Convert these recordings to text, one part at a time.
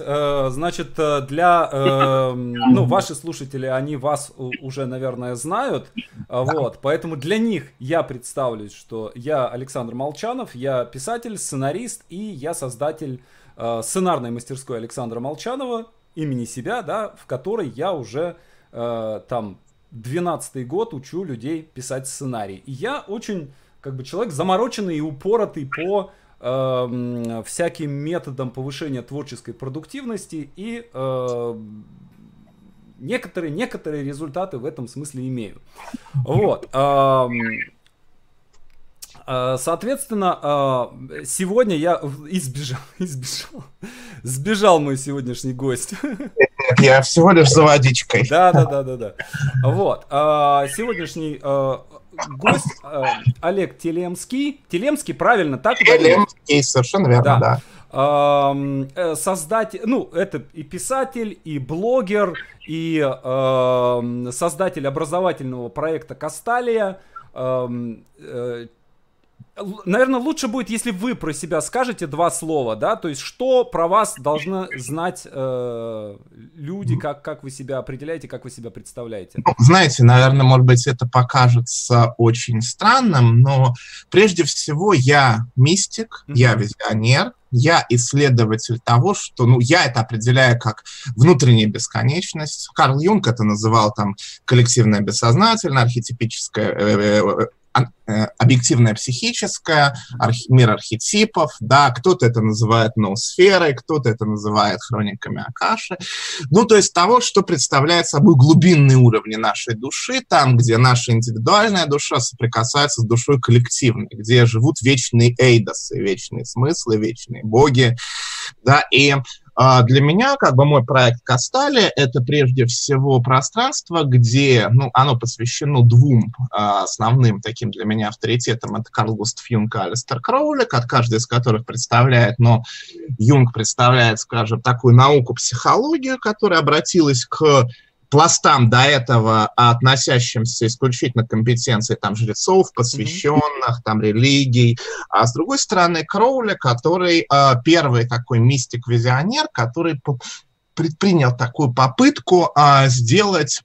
Э, значит, э, для, э, ну, ваши слушатели, они вас уже, наверное, знают, вот, поэтому для них я представлюсь, что я Александр Молчанов, я писатель, сценарист и я создатель сценарной мастерской Александра Молчанова, имени себя, да, в которой я уже там 12 год учу людей писать сценарий. И я очень, как бы, человек замороченный и упоротый по э, всяким методам повышения творческой продуктивности и э, некоторые, некоторые результаты в этом смысле имею. Вот. Э, Соответственно, сегодня я избежал, избежал, сбежал мой сегодняшний гость. Я всего лишь за водичкой. Да, да, да, да, да. Вот. Сегодняшний гость э, Олег Телемский. Телемский, правильно, так? Телемский, совершенно верно, да. да. Э, создатель, ну, это и писатель, и блогер, и э, создатель образовательного проекта Касталия, эм, э, Наверное, лучше будет, если вы про себя скажете два слова, да, то есть что про вас должны знать э, люди, как, как вы себя определяете, как вы себя представляете? Ну, знаете, наверное, может быть, это покажется очень странным, но прежде всего я мистик, mm-hmm. я визионер, я исследователь того, что, ну, я это определяю как внутренняя бесконечность. Карл Юнг это называл там коллективное бессознательное, архетипическое, э, э, Э, объективное психическое, архи, мир архетипов, да, кто-то это называет ноосферой, кто-то это называет хрониками Акаши, ну, то есть того, что представляет собой глубинные уровни нашей души, там, где наша индивидуальная душа соприкасается с душой коллективной, где живут вечные эйдосы, вечные смыслы, вечные боги, да, и а для меня, как бы, мой проект Кастали — это прежде всего пространство, где, ну, оно посвящено двум а, основным таким для меня авторитетам. Это Карл Густав Юнг и Алистер Кроулик, от каждой из которых представляет, но Юнг представляет, скажем, такую науку психологию, которая обратилась к пластам до этого, относящимся исключительно к компетенции там жрецов, посвященных, mm-hmm. там религий, а с другой стороны Кроули, который э, первый такой мистик-визионер, который предпринял такую попытку э, сделать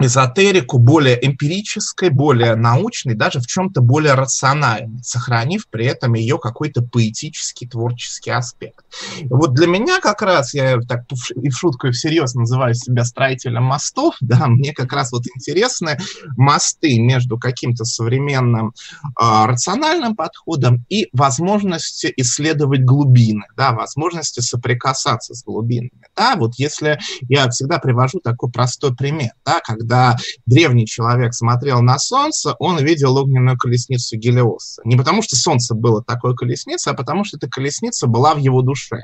эзотерику более эмпирической, более научной, даже в чем-то более рациональной, сохранив при этом ее какой-то поэтический, творческий аспект. вот для меня как раз, я так и в шутку, и всерьез называю себя строителем мостов, да, мне как раз вот интересны мосты между каким-то современным э, рациональным подходом и возможностью исследовать глубины, да, возможностью соприкасаться с глубинами. Да, вот если я всегда привожу такой простой пример, да, когда когда древний человек смотрел на Солнце, он видел огненную колесницу Гелиоса. Не потому, что Солнце было такой колесницей, а потому, что эта колесница была в его душе.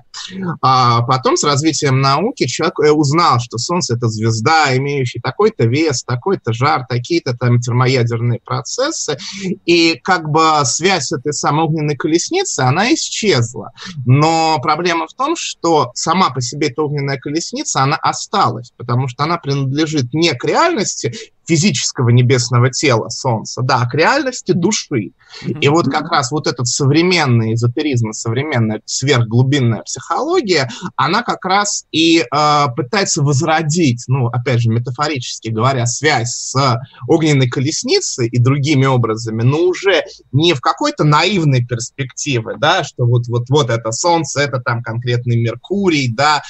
А потом с развитием науки человек э, узнал, что Солнце — это звезда, имеющая такой-то вес, такой-то жар, такие-то там термоядерные процессы, и как бы связь этой самой огненной колесницы, она исчезла. Но проблема в том, что сама по себе эта огненная колесница, она осталась, потому что она принадлежит не к реальности, реальности физического небесного тела Солнца, да, к реальности души. И вот как раз вот этот современный эзотеризм, современная сверхглубинная психология, она как раз и э, пытается возродить, ну, опять же, метафорически говоря, связь с огненной колесницей и другими образами, но уже не в какой-то наивной перспективе, да, что вот, вот, вот это Солнце, это там конкретный Меркурий, да,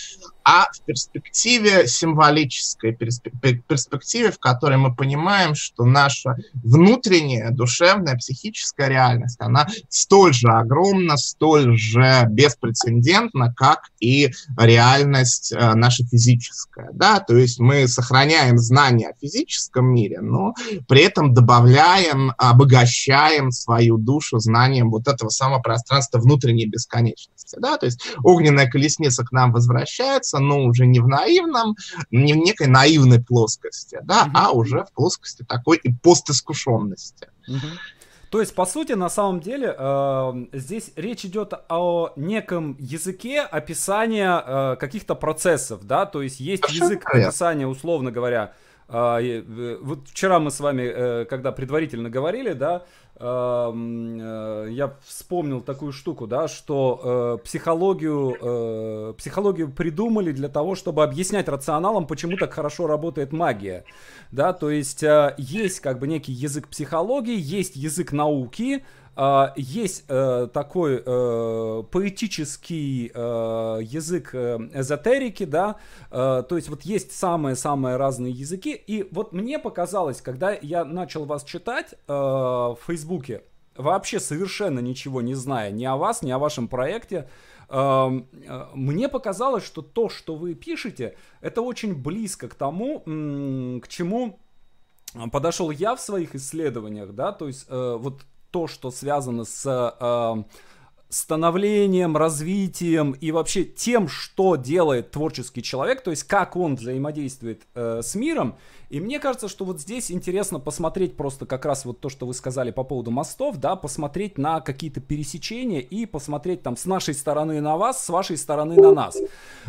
а в перспективе символической, перспективе, в которой мы понимаем, что наша внутренняя, душевная, психическая реальность, она столь же огромна, столь же беспрецедентна, как и реальность э, наша физическая. Да? То есть мы сохраняем знания о физическом мире, но при этом добавляем, обогащаем свою душу знанием вот этого самого пространства внутренней бесконечности. Да? То есть огненная колесница к нам возвращается, но уже не в наивном, не в некой наивной плоскости, да, mm-hmm. а уже в плоскости такой и постискушенности. Mm-hmm. То есть, по сути, на самом деле, э, здесь речь идет о неком языке описания э, каких-то процессов, да, то есть есть язык описания, условно говоря, вот вчера мы с вами, э, когда предварительно говорили, да, э, я вспомнил такую штуку, да, что психологию, психологию придумали для того, чтобы объяснять рационалам, почему так хорошо работает магия, да, то есть есть как бы некий язык психологии, есть язык науки, есть uh, такой uh, поэтический язык эзотерики, да, то есть вот есть самые-самые разные языки, и вот мне показалось, когда я начал вас читать в Фейсбуке, вообще совершенно ничего не зная ни о вас, ни о вашем проекте, мне показалось, что то, что вы пишете, это очень близко к тому, к чему подошел я в своих исследованиях, да, то есть э, вот то, что связано с э, становлением, развитием и вообще тем, что делает творческий человек, то есть как он взаимодействует э, с миром. И мне кажется, что вот здесь интересно посмотреть просто как раз вот то, что вы сказали по поводу мостов, да, посмотреть на какие-то пересечения и посмотреть там с нашей стороны на вас, с вашей стороны на нас.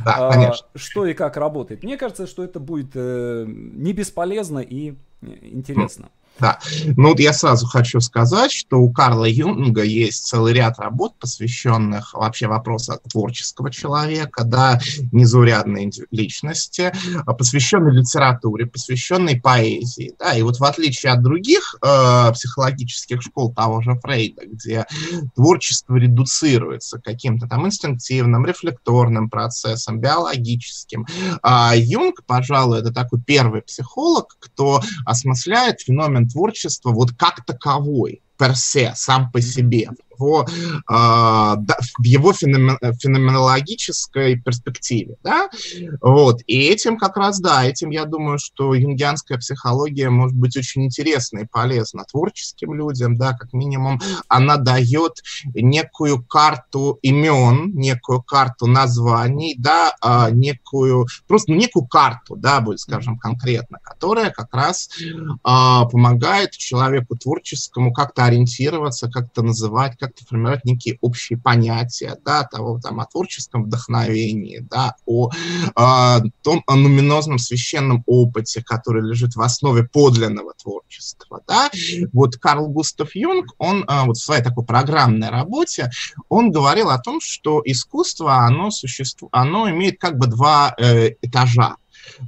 Да, конечно. Что и как работает. Мне кажется, что это будет э, не бесполезно и э, интересно. Да. Ну, вот я сразу хочу сказать, что у Карла Юнга есть целый ряд работ, посвященных вообще вопросу творческого человека, да, незаурядной личности, а, посвященной литературе, посвященной поэзии, да, и вот в отличие от других э, психологических школ того же Фрейда, где творчество редуцируется каким-то там инстинктивным, рефлекторным процессом, биологическим, э, Юнг, пожалуй, это такой первый психолог, кто осмысляет феномен творчества вот как таковой, персе, сам по себе, его, э, в его феномен, феноменологической перспективе. Да? Вот. И этим как раз, да, этим я думаю, что юнгианская психология может быть очень интересна и полезна творческим людям, да, как минимум она дает некую карту имен, некую карту названий, да, э, некую, просто некую карту, да, будет, скажем, конкретно, которая как раз э, помогает человеку творческому как-то ориентироваться, как-то называть, как-то формировать некие общие понятия, да, того, там, о творческом вдохновении, да, о, о том о нуминозном священном опыте, который лежит в основе подлинного творчества, да. Вот Карл Густав Юнг, он а, вот в своей такой программной работе, он говорил о том, что искусство, оно существует, оно имеет как бы два э, этажа.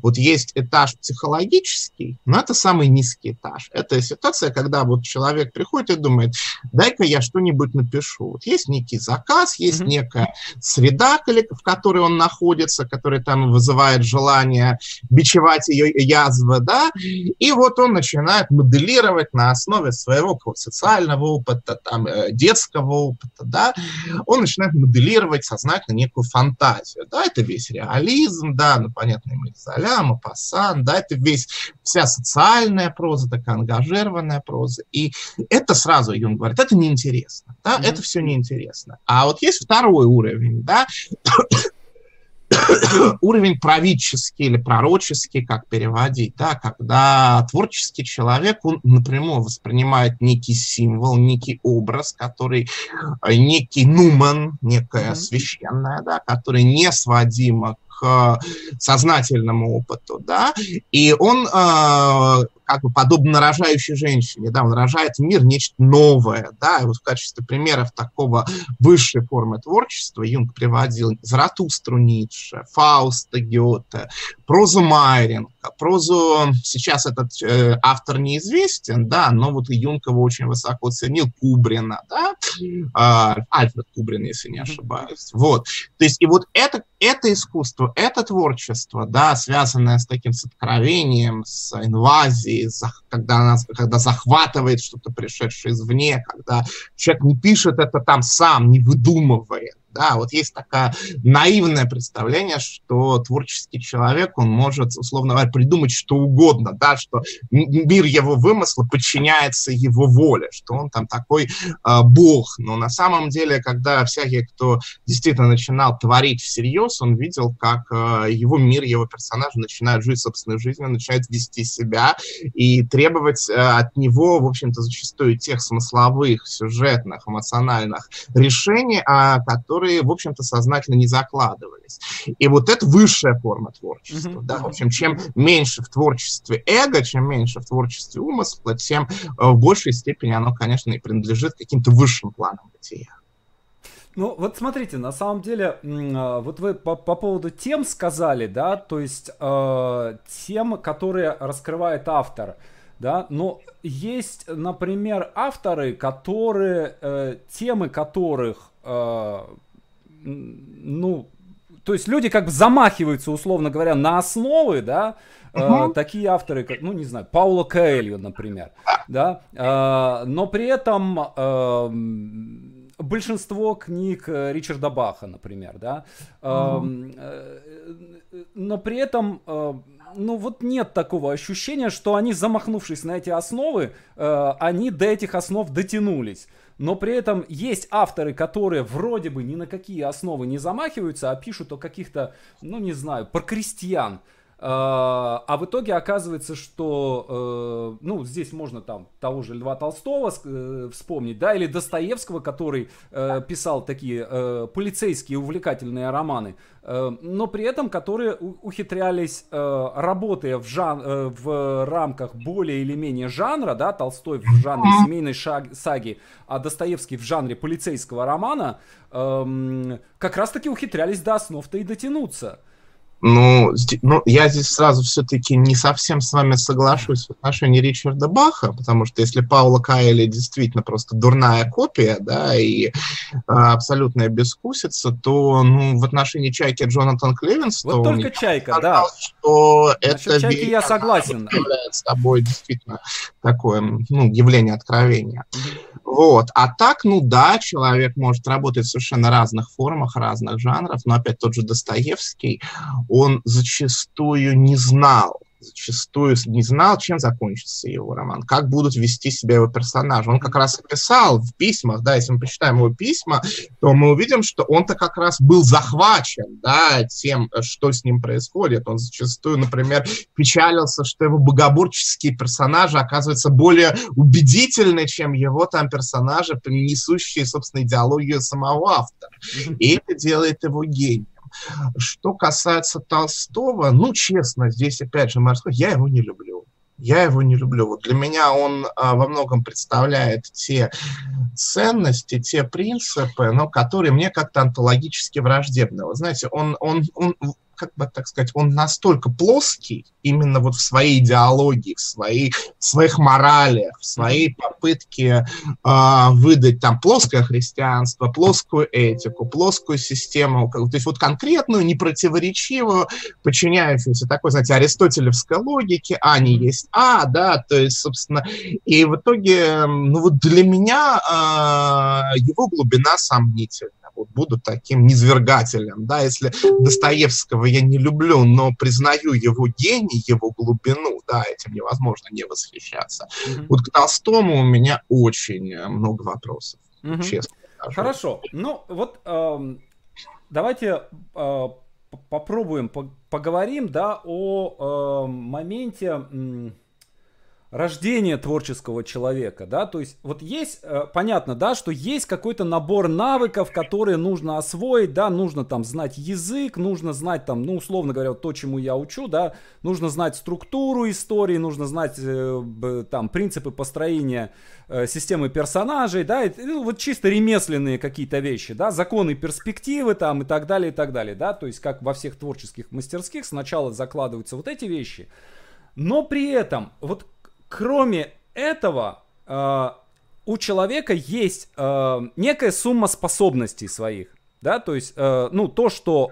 Вот есть этаж психологический, но это самый низкий этаж. Это ситуация, когда вот человек приходит и думает, дай-ка я что-нибудь напишу. Вот есть некий заказ, есть mm-hmm. некая среда, в которой он находится, которая там вызывает желание бичевать ее язвы, да, и вот он начинает моделировать на основе своего социального опыта, там, э, детского опыта, да, он начинает моделировать сознательно некую фантазию, да, это весь реализм, да, ну, понятно, мы Золя, Мапасан, да, это весь, вся социальная проза, такая ангажированная проза. И это сразу Юнг говорит, это неинтересно, да, mm-hmm. это все неинтересно. А вот есть второй уровень, да, уровень правительский или пророческий, как переводить, да, когда творческий человек, он напрямую воспринимает некий символ, некий образ, который э, некий нуман, некое mm-hmm. священное, да, который не сводимо сознательному опыту, да, и он э, как бы подобно рожающей женщине, да, он рожает в мир нечто новое, да, и вот в качестве примеров такого высшей формы творчества Юнг приводил Заратустру Ницше, Фауста Гёте, прозу Майринга, прозу, сейчас этот э, автор неизвестен, да, но вот Юнг его очень высоко ценил, Кубрина, да, э, Альфред Кубрин, если не ошибаюсь, вот, то есть и вот это, это искусство, это творчество, да, связанное с таким с откровением, с инвазией, когда, она, когда захватывает что-то пришедшее извне, когда человек не пишет это там сам, не выдумывает, да, вот есть такое наивное представление, что творческий человек, он может, условно говоря, придумать что угодно, да, что мир его вымысла подчиняется его воле, что он там такой э, бог. Но на самом деле, когда всякий, кто действительно начинал творить всерьез, он видел, как э, его мир, его персонажи начинают жить собственной жизнью, начинают вести себя и требовать э, от него, в общем-то, зачастую тех смысловых, сюжетных, эмоциональных решений, э, которые которые, в общем-то, сознательно не закладывались. И вот это высшая форма творчества. Mm-hmm. Да? В общем, чем меньше в творчестве эго, чем меньше в творчестве умысла, тем в большей степени оно, конечно, и принадлежит каким-то высшим планам бытия. Ну, вот смотрите, на самом деле, а, вот вы по, по поводу тем сказали, да, то есть э, тем, которые раскрывает автор, да, но есть, например, авторы, которые, э, темы которых, э, ну, то есть люди как бы замахиваются, условно говоря, на основы, да, Uh-huh. такие авторы, как, ну, не знаю, Паула Каэльо, например, да, э, но при этом э, большинство книг э, Ричарда Баха, например, да, mm-hmm. но при этом, э, ну вот нет такого ощущения, что они, замахнувшись на эти основы, они до этих основ дотянулись. Но при этом есть авторы, которые вроде бы ни на какие основы не замахиваются, а пишут о каких-то, ну не знаю, про крестьян, а, а в итоге оказывается, что, э, ну, здесь можно там того же Льва Толстого э, вспомнить, да, или Достоевского, который э, писал такие полицейские увлекательные романы, но при этом которые ухитрялись, работая в, жан, в рамках более или менее жанра, да, Толстой в жанре семейной шаг, саги, а Достоевский в жанре полицейского романа, эм, как раз-таки ухитрялись до основ-то и дотянуться. Ну, ну, я здесь сразу все-таки не совсем с вами соглашусь в отношении Ричарда Баха, потому что если Паула Кайли действительно просто дурная копия, да, и а, абсолютная бескусица, то, ну, в отношении Чайки Джонатан Клевинстон... Вот только Чайка, сказал, да. Что Насчет это Чайки я согласен. с собой действительно такое, ну, явление откровения. Вот. А так, ну да, человек может работать в совершенно разных формах, разных жанров, но опять тот же Достоевский, он зачастую не знал, зачастую не знал, чем закончится его роман, как будут вести себя его персонажи. Он как раз писал в письмах, да, если мы почитаем его письма, то мы увидим, что он-то как раз был захвачен, да, тем, что с ним происходит. Он зачастую, например, печалился, что его богоборческие персонажи оказываются более убедительны, чем его там персонажи, несущие, собственно, идеологию самого автора. И это делает его гением. Что касается Толстого, ну, честно, здесь опять же морской, я его не люблю. Я его не люблю. Вот для меня он а, во многом представляет те ценности, те принципы, но которые мне как-то онтологически враждебны. Вы знаете, он, он, он как бы так сказать, он настолько плоский именно вот в своей идеологии, в, своей, в своих моралях, в своей попытке э, выдать там плоское христианство, плоскую этику, плоскую систему, то есть вот конкретную, непротиворечивую, подчиняющуюся такой, знаете, аристотелевской логике, А не есть А, да, то есть, собственно, и в итоге, ну вот для меня э, его глубина сомнительна вот буду таким низвергателем, да, если Достоевского я не люблю, но признаю его гений, его глубину, да, этим невозможно не восхищаться. Угу. Вот к Толстому у меня очень много вопросов, угу. честно. Скажу. Хорошо, ну вот э, давайте э, попробуем поговорим, да, о э, моменте... Рождение творческого человека, да, то есть вот есть, э, понятно, да, что есть какой-то набор навыков, которые нужно освоить, да, нужно там знать язык, нужно знать там, ну, условно говоря, вот то, чему я учу, да, нужно знать структуру истории, нужно знать э, там принципы построения э, системы персонажей, да, ну, вот чисто ремесленные какие-то вещи, да, законы перспективы там и так далее, и так далее, да, то есть как во всех творческих мастерских сначала закладываются вот эти вещи, но при этом вот кроме этого, э, у человека есть э, некая сумма способностей своих, да, то есть, э, ну, то, что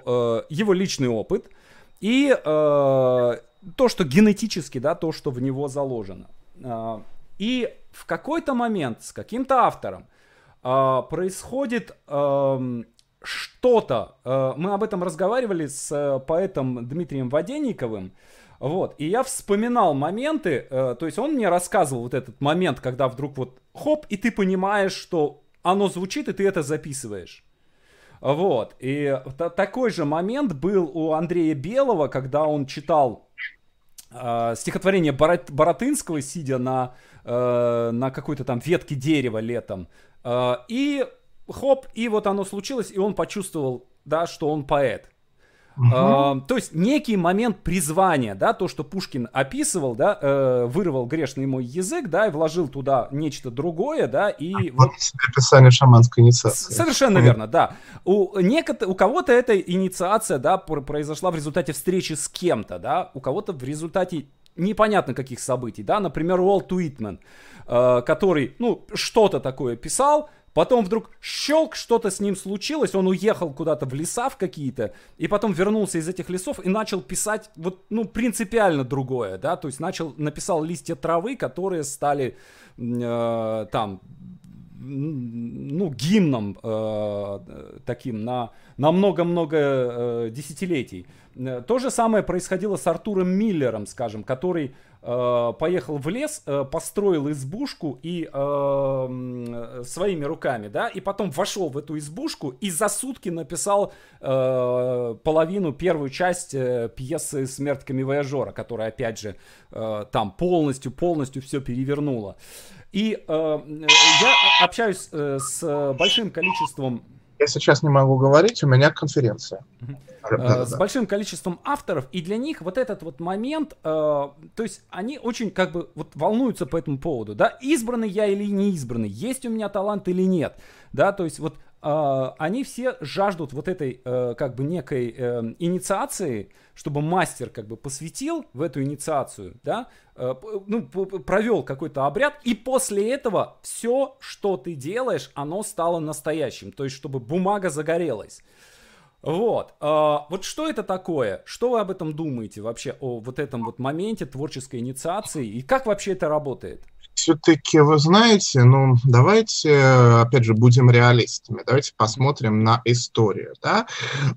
э, его личный опыт и э, то, что генетически, да, то, что в него заложено. Э, и в какой-то момент с каким-то автором э, происходит э, что-то. Э, мы об этом разговаривали с э, поэтом Дмитрием Воденниковым. Вот, и я вспоминал моменты, э, то есть он мне рассказывал вот этот момент, когда вдруг вот хоп, и ты понимаешь, что оно звучит, и ты это записываешь. Вот, и такой же момент был у Андрея Белого, когда он читал э, стихотворение Борот, Боротынского, сидя на, э, на какой-то там ветке дерева летом, э, и хоп, и вот оно случилось, и он почувствовал, да, что он поэт. Угу. То есть некий момент призвания, да, то, что Пушкин описывал, да, э, вырвал грешный мой язык, да, и вложил туда нечто другое, да, и а вот... описание шаманской инициации. Совершенно верно, да. У, некото, у кого-то эта инициация, да, произошла в результате встречи с кем-то, да, у кого-то в результате непонятно каких событий, да, например, Уолт Уитмен, э, который, ну, что-то такое писал, Потом вдруг щелк, что-то с ним случилось, он уехал куда-то в леса в какие-то, и потом вернулся из этих лесов и начал писать вот, ну, принципиально другое, да, то есть начал, написал листья травы, которые стали э, там, ну, гимном э, таким на много-много э, десятилетий. Э, то же самое происходило с Артуром Миллером, скажем, который поехал в лес, э, построил избушку и э, своими руками, да, и потом вошел в эту избушку и за сутки написал э, половину, первую часть э, пьесы «Смерть камевояжера», которая, опять же, э, там полностью, полностью все перевернула. И э, я общаюсь э, с большим количеством я сейчас не могу говорить, у меня конференция. Да, с да. большим количеством авторов, и для них вот этот вот момент, э, то есть они очень как бы вот волнуются по этому поводу, да, избранный я или не избранный, есть у меня талант или нет, да, то есть вот э, они все жаждут вот этой э, как бы некой э, инициации, чтобы мастер как бы посвятил в эту инициацию, да, э, ну, провел какой-то обряд, и после этого все, что ты делаешь, оно стало настоящим, то есть чтобы бумага загорелась. Вот. А, вот что это такое? Что вы об этом думаете вообще, о вот этом вот моменте творческой инициации? И как вообще это работает? Все-таки, вы знаете, ну, давайте, опять же, будем реалистами. Давайте посмотрим на историю. Да?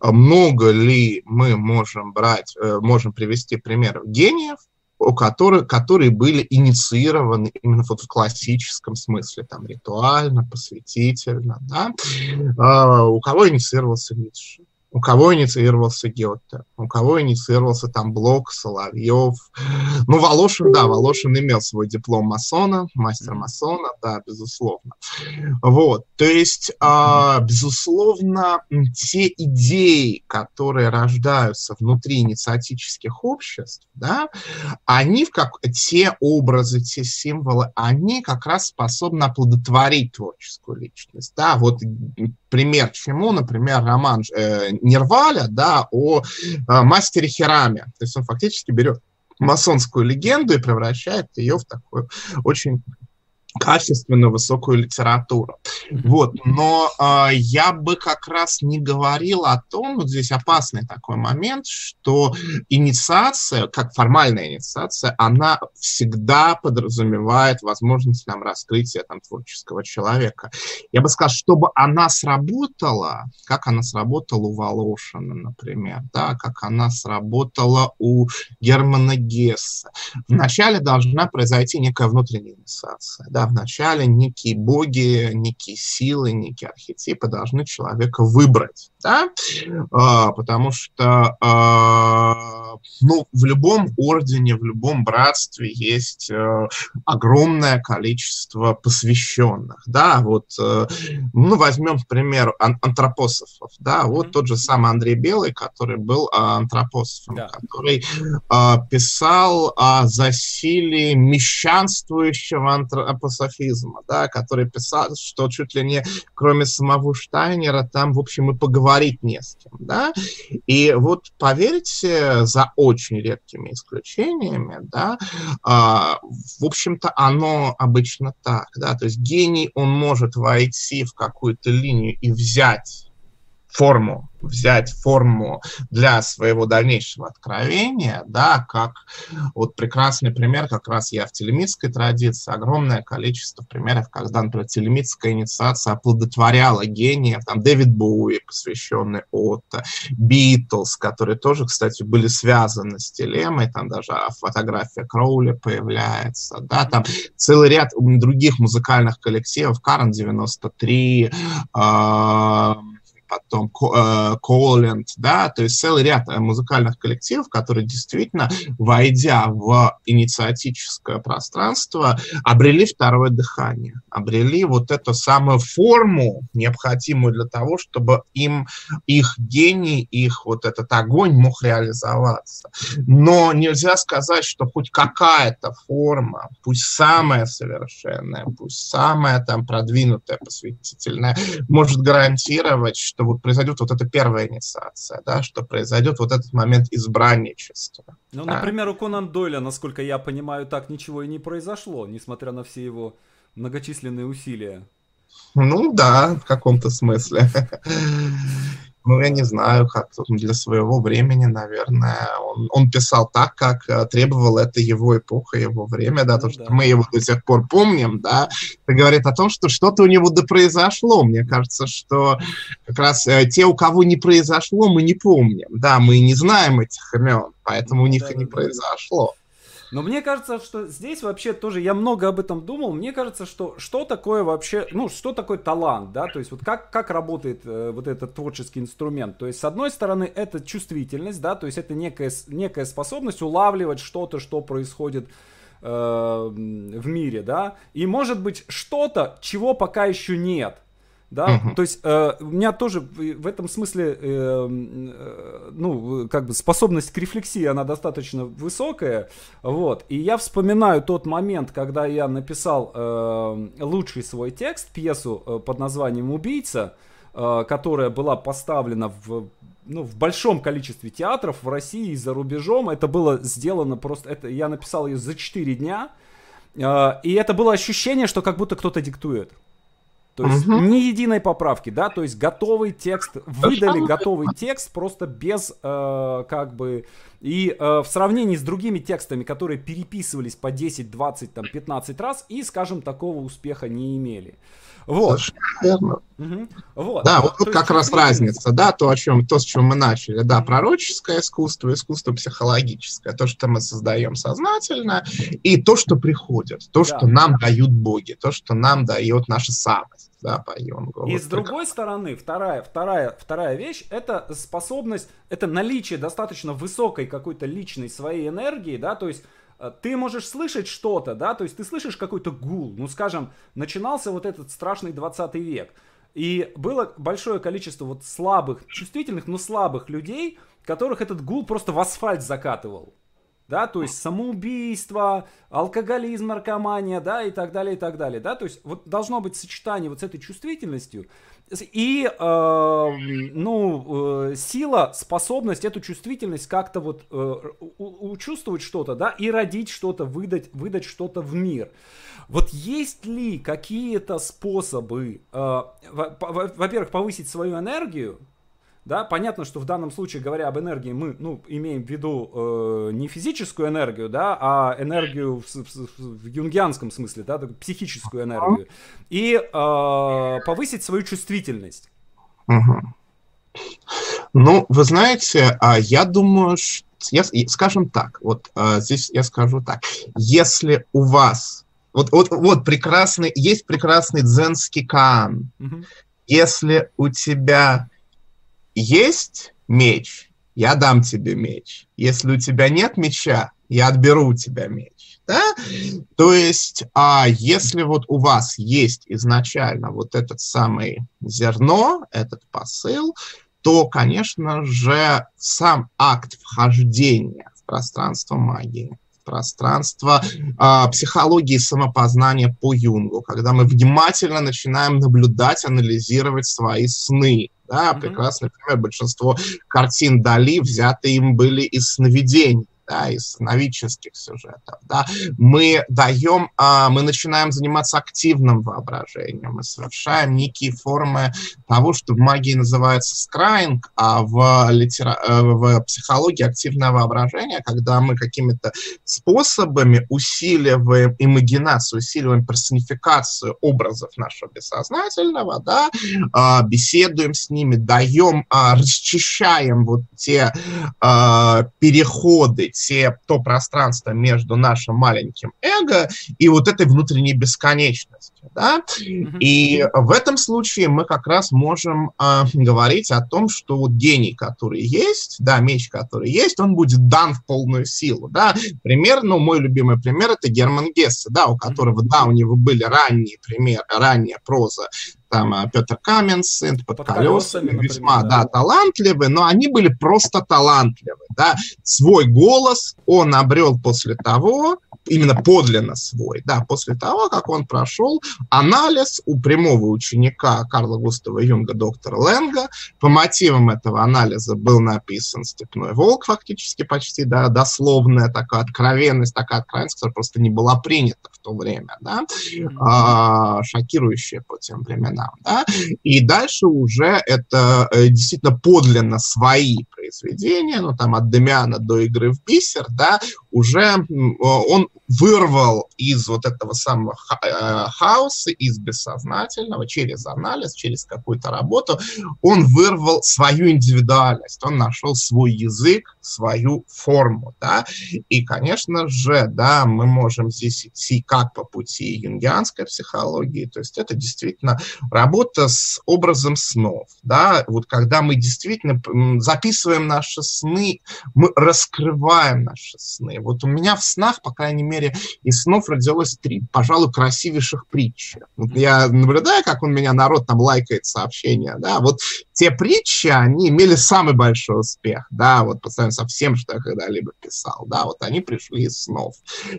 Много ли мы можем брать, э, можем привести примеров гениев, у которых, которые были инициированы именно вот в классическом смысле, там, ритуально, посвятительно, да, а, у кого инициировался Ницше, у кого инициировался Гетте, у кого инициировался там Блок, Соловьев. Ну, Волошин, да, Волошин имел свой диплом масона, мастер масона, да, безусловно. Вот, то есть, э, безусловно, те идеи, которые рождаются внутри инициатических обществ, да, они, как, те образы, те символы, они как раз способны оплодотворить творческую личность, да, вот пример чему, например, роман э, Нерваля, да, о э, мастере Хираме. То есть он фактически берет масонскую легенду и превращает ее в такую очень качественную высокую литературу. Вот, но э, я бы как раз не говорил о том, вот здесь опасный такой момент, что инициация, как формальная инициация, она всегда подразумевает возможность нам раскрытия там творческого человека. Я бы сказал, чтобы она сработала, как она сработала у Волошина, например, да, как она сработала у Германа Гесса. Вначале должна произойти некая внутренняя инициация, да, в начале некие боги, некие силы, некие архетипы должны человека выбрать, да, а, потому что а, ну, в любом ордене, в любом братстве есть а, огромное количество посвященных, да, вот, а, ну, возьмем, к примеру, ан- антропософов, да, вот mm-hmm. тот же самый Андрей Белый, который был а, антропософом, да. который а, писал о засилии мещанствующего антропософа софизма, да, который писал, что чуть ли не кроме самого Штайнера там, в общем, и поговорить не с кем, да, и вот поверьте, за очень редкими исключениями, да, а, в общем-то, оно обычно так, да, то есть гений, он может войти в какую-то линию и взять форму, взять форму для своего дальнейшего откровения, да, как вот прекрасный пример, как раз я в телемитской традиции, огромное количество примеров, когда, например, телемитская инициация оплодотворяла гениев, там Дэвид Боуи, посвященный Отто, Битлз, которые тоже, кстати, были связаны с телемой, там даже фотография Кроули появляется, да, там целый ряд других музыкальных коллективов, Карен 93, э потом Коленд, да, то есть целый ряд музыкальных коллективов, которые действительно, войдя в инициатическое пространство, обрели второе дыхание, обрели вот эту самую форму, необходимую для того, чтобы им их гений, их вот этот огонь мог реализоваться. Но нельзя сказать, что хоть какая-то форма, пусть самая совершенная, пусть самая там продвинутая, посвятительная, может гарантировать, что вот произойдет вот эта первая инициация, да, что произойдет вот этот момент избранничества. Ну, да. например, у Конан Дойля, насколько я понимаю, так ничего и не произошло, несмотря на все его многочисленные усилия. Ну да, в каком-то смысле. Ну, я не знаю, как для своего времени, наверное. Он, он писал так, как э, требовал это его эпоха, его время, да, ну, то, да. что мы его до сих пор помним, да, это говорит о том, что что-то у него да произошло. Мне кажется, что как раз э, те, у кого не произошло, мы не помним, да, мы не знаем этих имен, поэтому ну, у них да, и не да, произошло. Но мне кажется, что здесь вообще тоже, я много об этом думал, мне кажется, что что такое вообще, ну, что такое талант, да, то есть вот как, как работает э, вот этот творческий инструмент. То есть, с одной стороны, это чувствительность, да, то есть это некая, некая способность улавливать что-то, что происходит э, в мире, да, и может быть что-то, чего пока еще нет, да, uh-huh. то есть э, у меня тоже в этом смысле, э, э, ну, как бы способность к рефлексии, она достаточно высокая, вот, и я вспоминаю тот момент, когда я написал э, лучший свой текст, пьесу э, под названием «Убийца», э, которая была поставлена в ну, в большом количестве театров в России и за рубежом. Это было сделано просто... Это, я написал ее за 4 дня. Э, и это было ощущение, что как будто кто-то диктует. То есть угу. ни единой поправки, да, то есть готовый текст, выдали готовый текст просто без, э, как бы, и э, в сравнении с другими текстами, которые переписывались по 10, 20, там, 15 раз и, скажем, такого успеха не имели. Вот. Верно. Угу. Вот. Да, вот тут как раз разница, да, то, о чем, то, с чем мы начали, да, пророческое искусство, искусство психологическое, то, что мы создаем сознательно, и то, что приходит, то, да. что нам дают боги, то, что нам дает наша самость, да, по Юнгу. И вот с так. другой стороны, вторая, вторая, вторая вещь, это способность, это наличие достаточно высокой какой-то личной своей энергии, да, то есть ты можешь слышать что-то, да, то есть ты слышишь какой-то гул, ну, скажем, начинался вот этот страшный 20 век, и было большое количество вот слабых, чувствительных, но слабых людей, которых этот гул просто в асфальт закатывал, да, то есть самоубийство, алкоголизм, наркомания, да, и так далее, и так далее, да, то есть вот должно быть сочетание вот с этой чувствительностью, и, э, ну, э, сила, способность, эту чувствительность как-то вот э, учувствовать что-то, да, и родить что-то, выдать, выдать что-то в мир. Вот есть ли какие-то способы, э, во-первых, повысить свою энергию, да, понятно, что в данном случае, говоря об энергии, мы ну, имеем в виду э, не физическую энергию, да, а энергию в, в, в юнгианском смысле, да, психическую энергию. И э, повысить свою чувствительность. Угу. Ну, вы знаете, а я думаю, что, я, скажем так, вот а, здесь я скажу так, если у вас, вот, вот, вот прекрасный, есть прекрасный дзенский каан, угу. если у тебя есть меч, я дам тебе меч. Если у тебя нет меча, я отберу у тебя меч. Да? То есть, а если вот у вас есть изначально вот этот самый зерно, этот посыл, то, конечно же, сам акт вхождения в пространство магии, пространство э, психологии самопознания по Юнгу, когда мы внимательно начинаем наблюдать, анализировать свои сны, да, прекрасный пример. Большинство картин Дали взяты им были из сновидений да, из новических сюжетов, да, мы даем, а, мы начинаем заниматься активным воображением, мы совершаем некие формы того, что в магии называется скрайнг, а в, литера... Э, в психологии активное воображение, когда мы какими-то способами усиливаем имагинацию, усиливаем персонификацию образов нашего бессознательного, да, а, беседуем с ними, даем, а, расчищаем вот те а, переходы, те, то пространство между нашим маленьким эго и вот этой внутренней бесконечностью. Да? Mm-hmm. И в этом случае мы как раз можем э, говорить о том, что вот гений, который есть, да, меч, который есть, он будет дан в полную силу. Да? Пример, ну, мой любимый пример, это Герман Гессе, да, у которого, да, у него были ранние примеры, ранняя проза там а, Петр Каменсен, под, под колесами, колесами весьма, например, да. да, талантливы, но они были просто талантливы, да. Свой голос он обрел после того, именно подлинно свой, да, после того, как он прошел анализ у прямого ученика Карла Густава Юнга, доктора Ленга. По мотивам этого анализа был написан «Степной волк», фактически почти, да, дословная такая откровенность, такая откровенность, которая просто не была принята в то время, да, а, шокирующая по тем временам, да, и дальше уже это э, действительно подлинно свои произведения, ну, там, от Демиана до игры в бисер, да, уже он вырвал из вот этого самого э, хаоса, из бессознательного, через анализ, через какую-то работу, он вырвал свою индивидуальность, он нашел свой язык, свою форму, да, и, конечно же, да, мы можем здесь идти как по пути юнгианской психологии, то есть это действительно работа с образом снов, да, вот когда мы действительно записываем наши сны, мы раскрываем наши сны. Вот у меня в снах, по крайней мере, из снов родилось три, пожалуй, красивейших притчи. Вот я наблюдаю, как у меня народ там лайкает сообщения, да, вот те притчи, они имели самый большой успех, да, вот по сравнению со всем, что я когда-либо писал, да, вот они пришли из снов.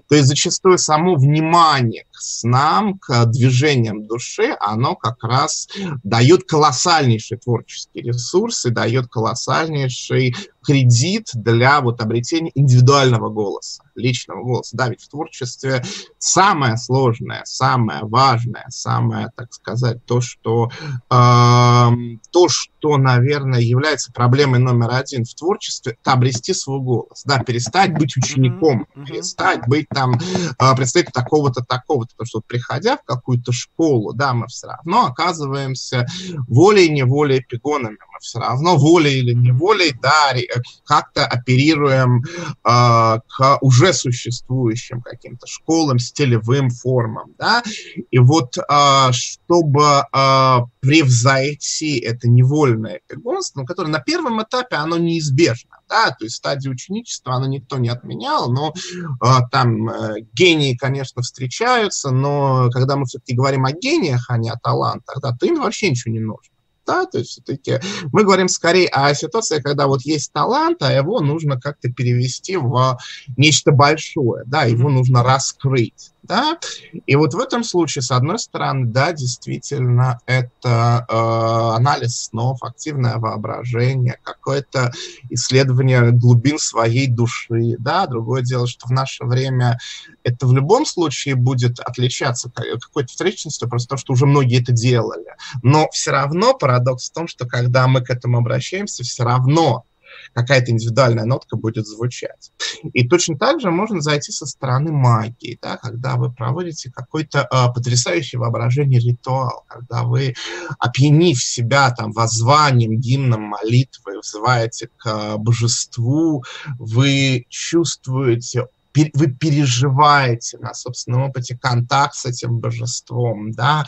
То есть зачастую само внимание к снам, к движениям души, оно как раз дает колоссальнейший творческий ресурс и дает колоссальнейший кредит для вот обретения индивидуального голоса, личного голоса. Да, ведь в творчестве самое сложное, самое важное, самое, так сказать, то, что, э, то, что, наверное, является проблемой номер один в творчестве, это обрести свой голос, да, перестать быть учеником, mm-hmm. перестать быть там э, представителем такого-то, такого-то, потому что приходя в какую-то школу, да, мы все равно оказываемся волей-неволей эпигонами, мы все равно волей или неволей, да, как-то оперируем э, к уже существующим каким-то школам, стилевым формам, да, и вот э, чтобы э, превзойти это невольное эпигонство, которое на первом этапе оно неизбежно, да, то есть стадию ученичества оно никто не отменял, но э, там э, гении, конечно, встречаются, но когда мы все-таки говорим о гениях, а не о талантах, да, то им вообще ничего не нужно да, то есть все-таки мы говорим скорее о ситуации, когда вот есть талант, а его нужно как-то перевести в нечто большое, да, его нужно раскрыть да, и вот в этом случае, с одной стороны, да, действительно, это э, анализ снов, активное воображение, какое-то исследование глубин своей души, да, другое дело, что в наше время это в любом случае будет отличаться какой-то встречностью, просто потому что уже многие это делали, но все равно парадокс в том, что когда мы к этому обращаемся, все равно какая-то индивидуальная нотка будет звучать. И точно так же можно зайти со стороны магии, да, когда вы проводите какой-то э, потрясающий воображение ритуал, когда вы, опьянив себя там воззванием, гимном, молитвой, взываете к божеству, вы чувствуете вы переживаете на собственном опыте контакт с этим божеством, да,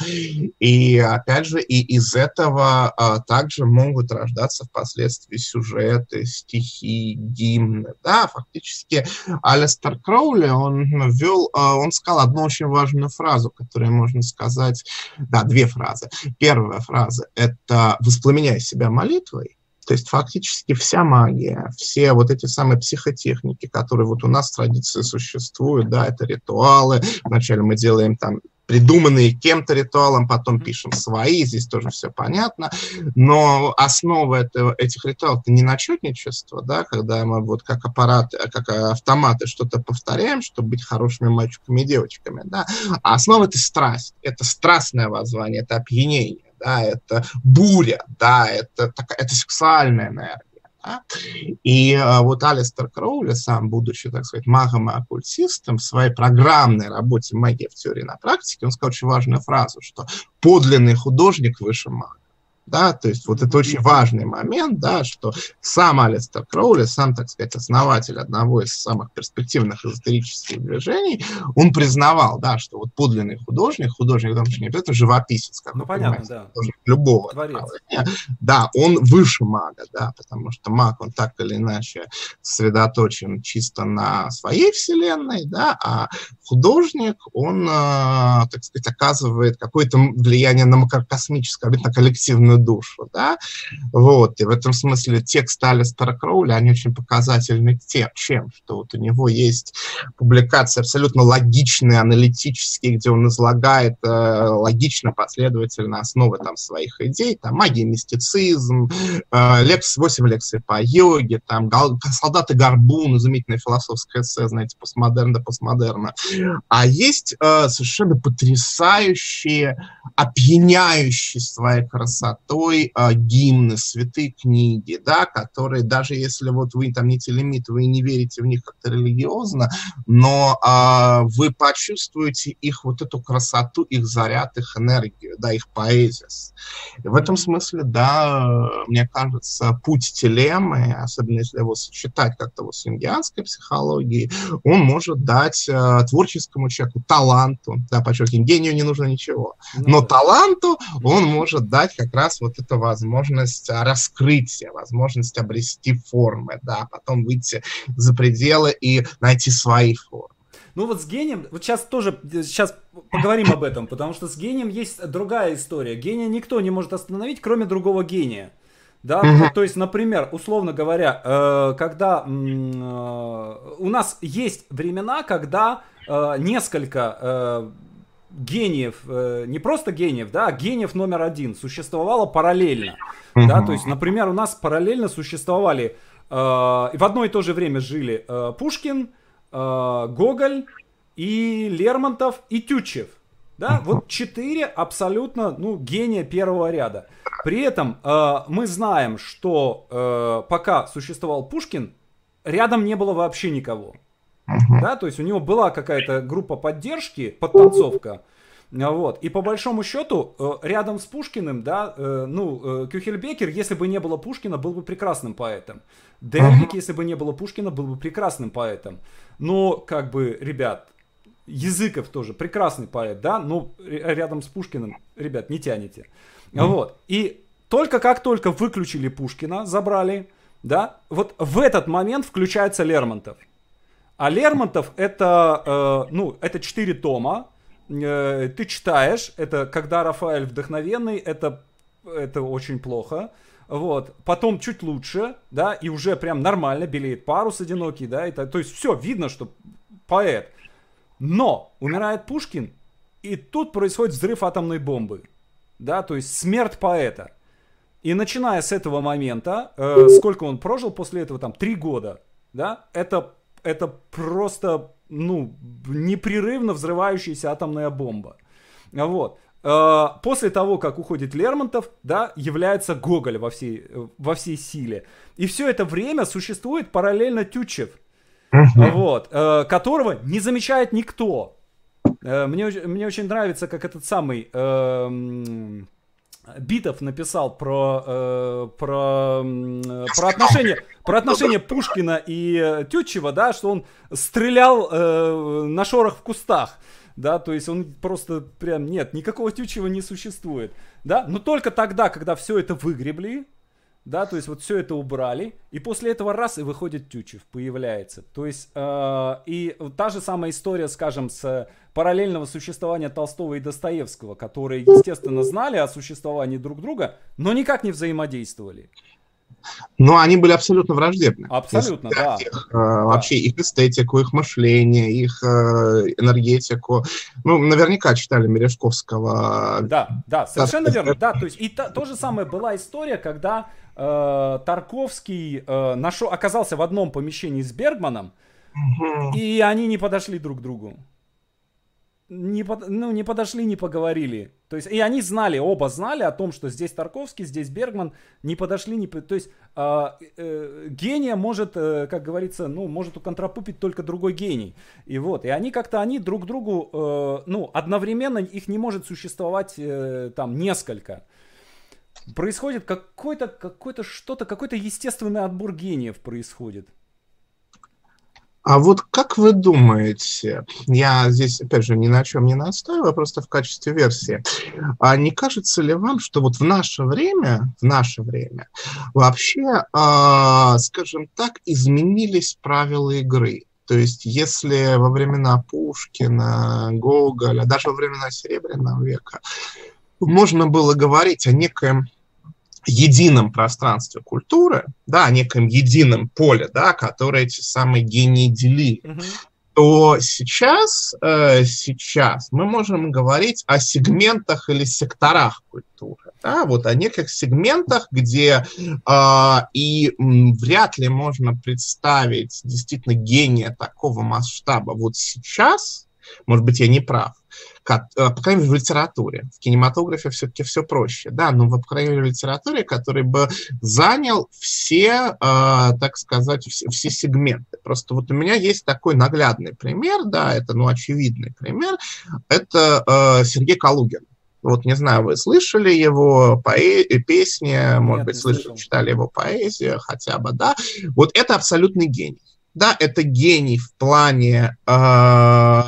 и опять же, и из этого а, также могут рождаться впоследствии сюжеты, стихи, гимны, да, фактически Алистер Кроули, он ввел, а, он сказал одну очень важную фразу, которую можно сказать, да, две фразы. Первая фраза – это «воспламеняй себя молитвой», то есть фактически вся магия, все вот эти самые психотехники, которые вот у нас в традиции существуют, да, это ритуалы. Вначале мы делаем там придуманные кем-то ритуалом, потом пишем свои, здесь тоже все понятно, но основа этого, этих ритуалов это не начетничество, да, когда мы вот как аппараты, как автоматы что-то повторяем, чтобы быть хорошими мальчиками и девочками, да, а основа это страсть, это страстное воззвание, это опьянение, да, это буря, да, это, такая, это сексуальная энергия. Да? И а, вот Алистер Кроули, сам будучи, так сказать, магом и оккультистом, в своей программной работе «Магия в теории на практике», он сказал очень важную фразу, что подлинный художник выше мага. Да, то есть вот это очень важный момент, да, что сам Алистер Кроули, сам, так сказать, основатель одного из самых перспективных эзотерических движений, он признавал, да, что вот подлинный художник, художник, числе не обязательно живописец, как ну, понятно, да. любого направления, да, он выше мага, да, потому что маг, он так или иначе сосредоточен чисто на своей вселенной, да, а художник, он, э, так сказать, оказывает какое-то влияние на макрокосмическое, на коллективную душу, да, вот, и в этом смысле текст Алистера Кроули, они очень показательны тем, чем, что вот у него есть публикации абсолютно логичные, аналитические, где он излагает э, логично, последовательно основы там своих идей, там магия, мистицизм, э, лекс, 8 лекций по йоге, там солдаты Горбун, изумительная философская эссе, знаете, постмодерна, постмодерна. А есть э, совершенно потрясающие, опьяняющие своей красотой э, гимны, святые книги, да, которые даже если вот вы там не телемит, вы не верите в них как-то религиозно, но э, вы почувствуете их вот эту красоту, их заряд, их энергию, да, их поэзию. И в этом смысле, да, мне кажется, путь телемы, особенно если его сочетать как-то вот с индианской психологией, он может дать э, творческому человеку, таланту, да, подчеркиваю, гению не нужно ничего, ну но таланту он может дать как раз вот эту возможность раскрытия, возможность обрести формы, да, потом выйти за пределы и найти свои формы. Ну вот с гением, вот сейчас тоже, сейчас поговорим об этом, потому что с гением есть другая история. Гения никто не может остановить, кроме другого гения. Да, угу. то есть, например, условно говоря, э, когда э, у нас есть времена, когда э, несколько э, гениев, э, не просто гениев, да, а гениев номер один существовало параллельно. Угу. Да, то есть, например, у нас параллельно существовали э, в одно и то же время жили э, Пушкин, э, Гоголь и Лермонтов и Тютчев. Да, вот четыре абсолютно, ну, гения первого ряда. При этом э, мы знаем, что э, пока существовал Пушкин, рядом не было вообще никого. Да, то есть у него была какая-то группа поддержки, подтанцовка. Вот. И по большому счету, э, рядом с Пушкиным, да, э, ну, э, Кюхельбекер, если бы не было Пушкина, был бы прекрасным поэтом. Дельвик, если бы не было Пушкина, был бы прекрасным поэтом. Но, как бы, ребят, Языков тоже прекрасный поэт, да, но рядом с Пушкиным, ребят, не тянете. Вот. И только как только выключили Пушкина, забрали, да, вот в этот момент включается Лермонтов. А Лермонтов это, э, ну, это четыре тома, э, ты читаешь, это когда Рафаэль вдохновенный, это, это очень плохо. Вот. Потом чуть лучше, да, и уже прям нормально белеет парус одинокий, да, это, то есть все, видно, что поэт. Но умирает Пушкин, и тут происходит взрыв атомной бомбы. Да, то есть смерть поэта. И начиная с этого момента, э, сколько он прожил после этого, там, три года, да, это, это просто, ну, непрерывно взрывающаяся атомная бомба. Вот. Э, после того, как уходит Лермонтов, да, является Гоголь во всей, во всей силе. И все это время существует параллельно Тютчев – uh-huh. вот, э, которого не замечает никто. Э, мне, мне очень нравится, как этот самый э, Битов написал про, э, про, э, про, отношения, про отношения Пушкина и э, Тютчева, да, что он стрелял э, на шорох в кустах. Да, то есть он просто прям, нет, никакого Тютчева не существует. Да, но только тогда, когда все это выгребли, да, то есть вот все это убрали, и после этого раз и выходит Тючев, появляется. То есть э, и та же самая история, скажем, с параллельного существования Толстого и Достоевского, которые, естественно, знали о существовании друг друга, но никак не взаимодействовали. Но они были абсолютно враждебны. Абсолютно, да. Их, э, да. Вообще их эстетику, их мышление, их э, энергетику. Ну, наверняка читали Мережковского. Да, да, совершенно верно. Да, то есть и та, то же самое была история, когда э, Тарковский э, нашел, оказался в одном помещении с Бергманом, угу. и они не подошли друг к другу. Не, под, ну, не подошли, не поговорили. То есть, и они знали, оба знали о том, что здесь Тарковский, здесь Бергман, не подошли, не... То есть, э, э, гения может, э, как говорится, ну, может уконтрапупить только другой гений. И вот, и они как-то, они друг другу, э, ну, одновременно их не может существовать э, там несколько. Происходит какой-то, какой-то что-то, какой-то естественный отбор гениев происходит. А вот как вы думаете, я здесь, опять же, ни на чем не настаиваю, а просто в качестве версии, а не кажется ли вам, что вот в наше время, в наше время вообще, э, скажем так, изменились правила игры? То есть если во времена Пушкина, Гоголя, даже во времена Серебряного века можно было говорить о некоем едином пространстве культуры, да, о неком едином поле, да, которое эти самые гении делили, mm-hmm. то сейчас, э, сейчас мы можем говорить о сегментах или секторах культуры, да, вот о неких сегментах, где э, и м, вряд ли можно представить действительно гения такого масштаба вот сейчас, может быть, я не прав, как, э, по крайней мере, в литературе. В кинематографе все-таки все проще, да, но, по крайней мере, в литературе, который бы занял все, э, так сказать, все, все сегменты. Просто вот у меня есть такой наглядный пример, да, это, ну, очевидный пример, это э, Сергей Калугин. Вот не знаю, вы слышали его поэ- песни, может Нет, быть, слышали, читали его поэзию хотя бы, да. Вот это абсолютный гений. Да, это гений в плане э,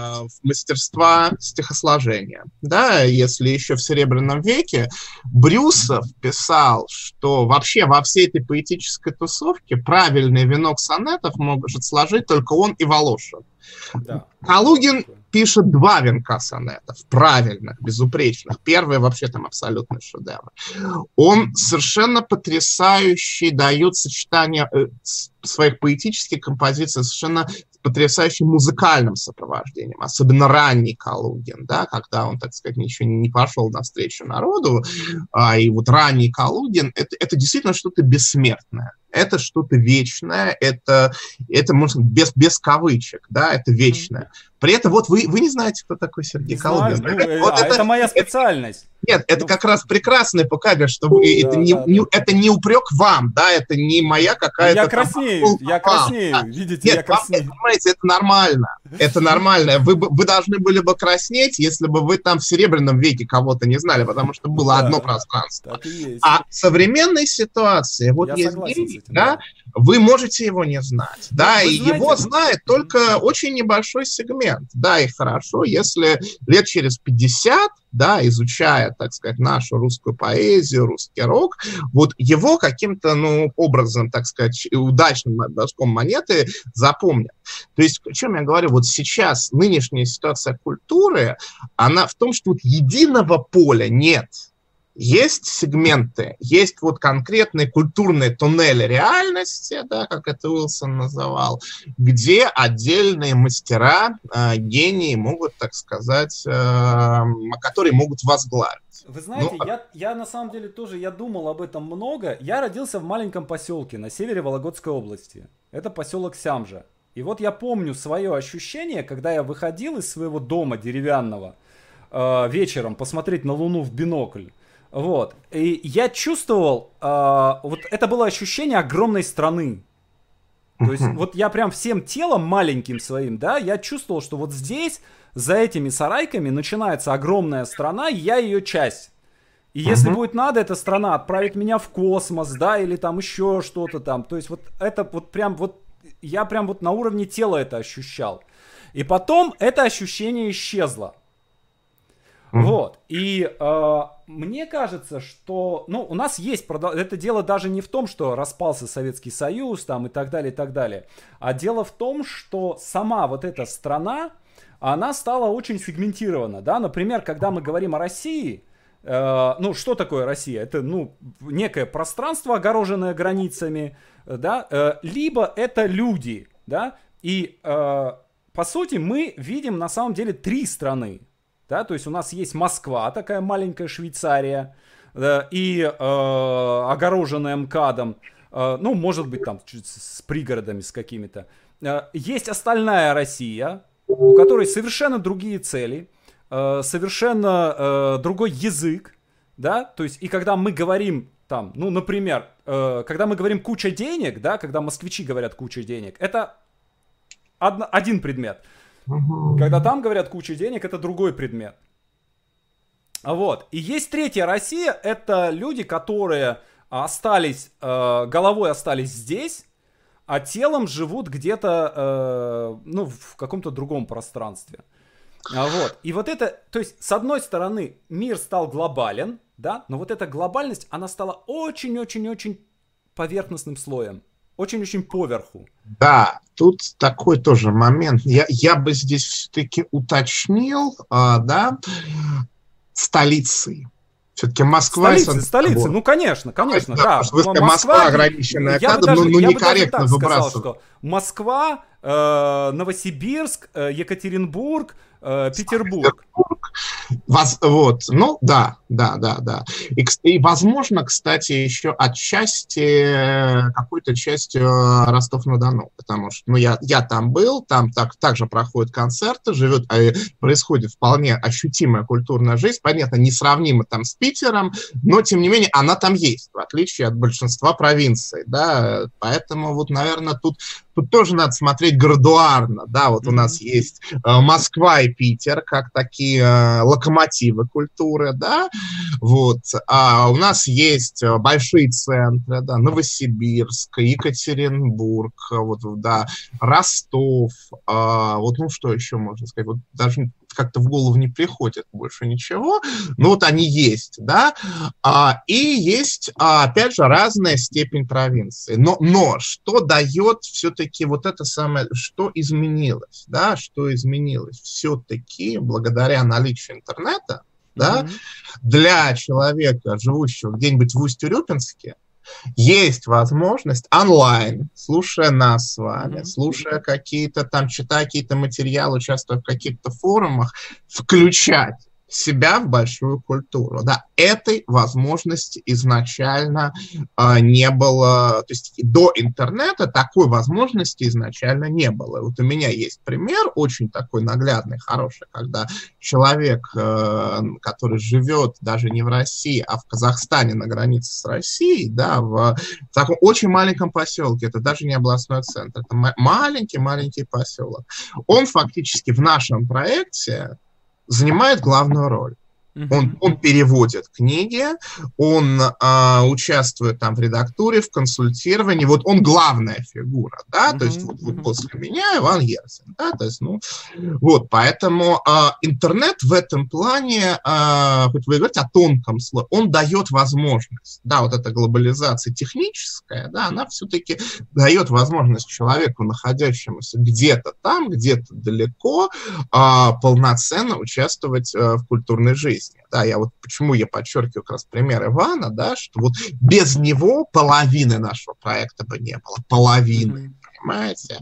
мастерства стихосложения. Да, если еще в Серебряном веке Брюсов писал, что вообще во всей этой поэтической тусовке правильный венок сонетов может сложить только он и Волошин. Да. Калугин пишет два венка сонетов, правильных, безупречных. Первый вообще там абсолютный шедевр. Он совершенно потрясающий, дает сочетание э, своих поэтических композиций совершенно потрясающим музыкальным сопровождением, особенно ранний Калугин, да, когда он, так сказать, еще не пошел навстречу народу, а, и вот ранний Калугин, это, это действительно что-то бессмертное это что-то вечное, это, это можно без, без кавычек, да, это вечное. При этом вот вы, вы не знаете, кто такой Сергей Калугин. Ну, это, вот а, это, это моя специальность. Нет, это ну, как раз прекрасный показывает, что вы, да, это, не, да, не, да. это не упрек вам, да, это не моя какая-то... Я краснею, там, я краснею, видите, Нет, я краснею. Вам, понимаете, это нормально, это нормально. Вы, вы должны были бы краснеть, если бы вы там в Серебряном веке кого-то не знали, потому что было да, одно пространство. А в современной ситуации, вот я есть гений, да, вы можете его не знать, да, и знаете, его знает только очень небольшой сегмент, да, и хорошо, если лет через 50 да, изучая, так сказать, нашу русскую поэзию, русский рок, вот его каким-то, ну, образом, так сказать, удачным броском монеты запомнят. То есть, о чем я говорю, вот сейчас нынешняя ситуация культуры, она в том, что вот единого поля нет – есть сегменты, есть вот конкретные культурные туннели реальности, да, как это Уилсон называл, где отдельные мастера, э, гении могут, так сказать, э, которые могут возглавить. Вы знаете, ну, я, я на самом деле тоже, я думал об этом много. Я родился в маленьком поселке на севере Вологодской области. Это поселок Сямжа. И вот я помню свое ощущение, когда я выходил из своего дома деревянного э, вечером посмотреть на Луну в бинокль. Вот. И я чувствовал, э, вот это было ощущение огромной страны. То есть вот я прям всем телом маленьким своим, да, я чувствовал, что вот здесь, за этими сарайками, начинается огромная страна, и я ее часть. И если будет надо, эта страна отправит меня в космос, да, или там еще что-то там. То есть вот это вот прям вот, я прям вот на уровне тела это ощущал. И потом это ощущение исчезло. Вот. И э, мне кажется, что, ну, у нас есть, это дело даже не в том, что распался Советский Союз там и так далее, и так далее, а дело в том, что сама вот эта страна, она стала очень сегментирована, да, например, когда мы говорим о России, э, ну, что такое Россия? Это, ну, некое пространство, огороженное границами, да, э, либо это люди, да, и, э, по сути, мы видим на самом деле три страны, да, то есть у нас есть Москва, такая маленькая Швейцария, и э, огороженная МКАДом, э, ну, может быть, там с пригородами с какими-то. Э, есть остальная Россия, у которой совершенно другие цели, э, совершенно э, другой язык, да, то есть и когда мы говорим там, ну, например, э, когда мы говорим куча денег, да, когда москвичи говорят куча денег, это одно, один предмет – когда там говорят куча денег, это другой предмет. Вот. И есть третья Россия, это люди, которые остались, э, головой остались здесь, а телом живут где-то, э, ну, в каком-то другом пространстве. А вот. И вот это, то есть, с одной стороны, мир стал глобален, да, но вот эта глобальность, она стала очень-очень-очень поверхностным слоем. Очень-очень поверху. Да, тут такой тоже момент. Я, я бы здесь все-таки уточнил, а, да, столицей. Все-таки Москва... Столица, столица, ну конечно, конечно, да. да. Москва, Москва ограниченная я кадром, даже, ну, ну некорректно выбрасывать. Сказал, что Москва, э, Новосибирск, э, Екатеринбург, э, Петербург. Вас, вот, ну да, да, да, да. И, и возможно, кстати, еще отчасти, какой-то частью Ростов-на-Дону, потому что, ну, я, я там был, там так, также проходят концерты, живет, а, происходит вполне ощутимая культурная жизнь, понятно, несравнима там с Питером, но, тем не менее, она там есть, в отличие от большинства провинций, да, поэтому вот, наверное, тут тут тоже надо смотреть градуарно, да, вот у нас есть э, Москва и Питер как такие э, локомотивы культуры, да, вот, а у нас есть э, большие центры, да, Новосибирск, Екатеринбург, вот, да, Ростов, э, вот, ну, что еще можно сказать, вот даже как-то в голову не приходит больше ничего, но вот они есть, да, а, и есть, а, опять же, разная степень провинции. Но, но что дает все-таки вот это самое, что изменилось, да, что изменилось все-таки благодаря наличию интернета, да, mm-hmm. для человека, живущего где-нибудь в Усть-Урюпинске, есть возможность онлайн, слушая нас с вами, слушая какие-то там, читая какие-то материалы, участвуя в каких-то форумах, включать себя в большую культуру. Да, этой возможности изначально э, не было, то есть до интернета такой возможности изначально не было. Вот у меня есть пример очень такой наглядный, хороший, когда человек, э, который живет даже не в России, а в Казахстане на границе с Россией, да, в, в таком очень маленьком поселке, это даже не областной центр, это маленький-маленький поселок. Он фактически в нашем проекте занимает главную роль. Он, он переводит книги, он а, участвует там в редактуре, в консультировании. Вот он главная фигура, да, то есть вот, вот после меня Иван Ерсин, да, то есть, ну, вот, поэтому а, интернет в этом плане, а, хоть вы говорите о тонком слое, он дает возможность, да, вот эта глобализация техническая, да, она все-таки дает возможность человеку, находящемуся где-то там, где-то далеко, а, полноценно участвовать а, в культурной жизни жизни. Да, я вот почему я подчеркиваю как раз пример Ивана, да, что вот без него половины нашего проекта бы не было, половины. Понимаете?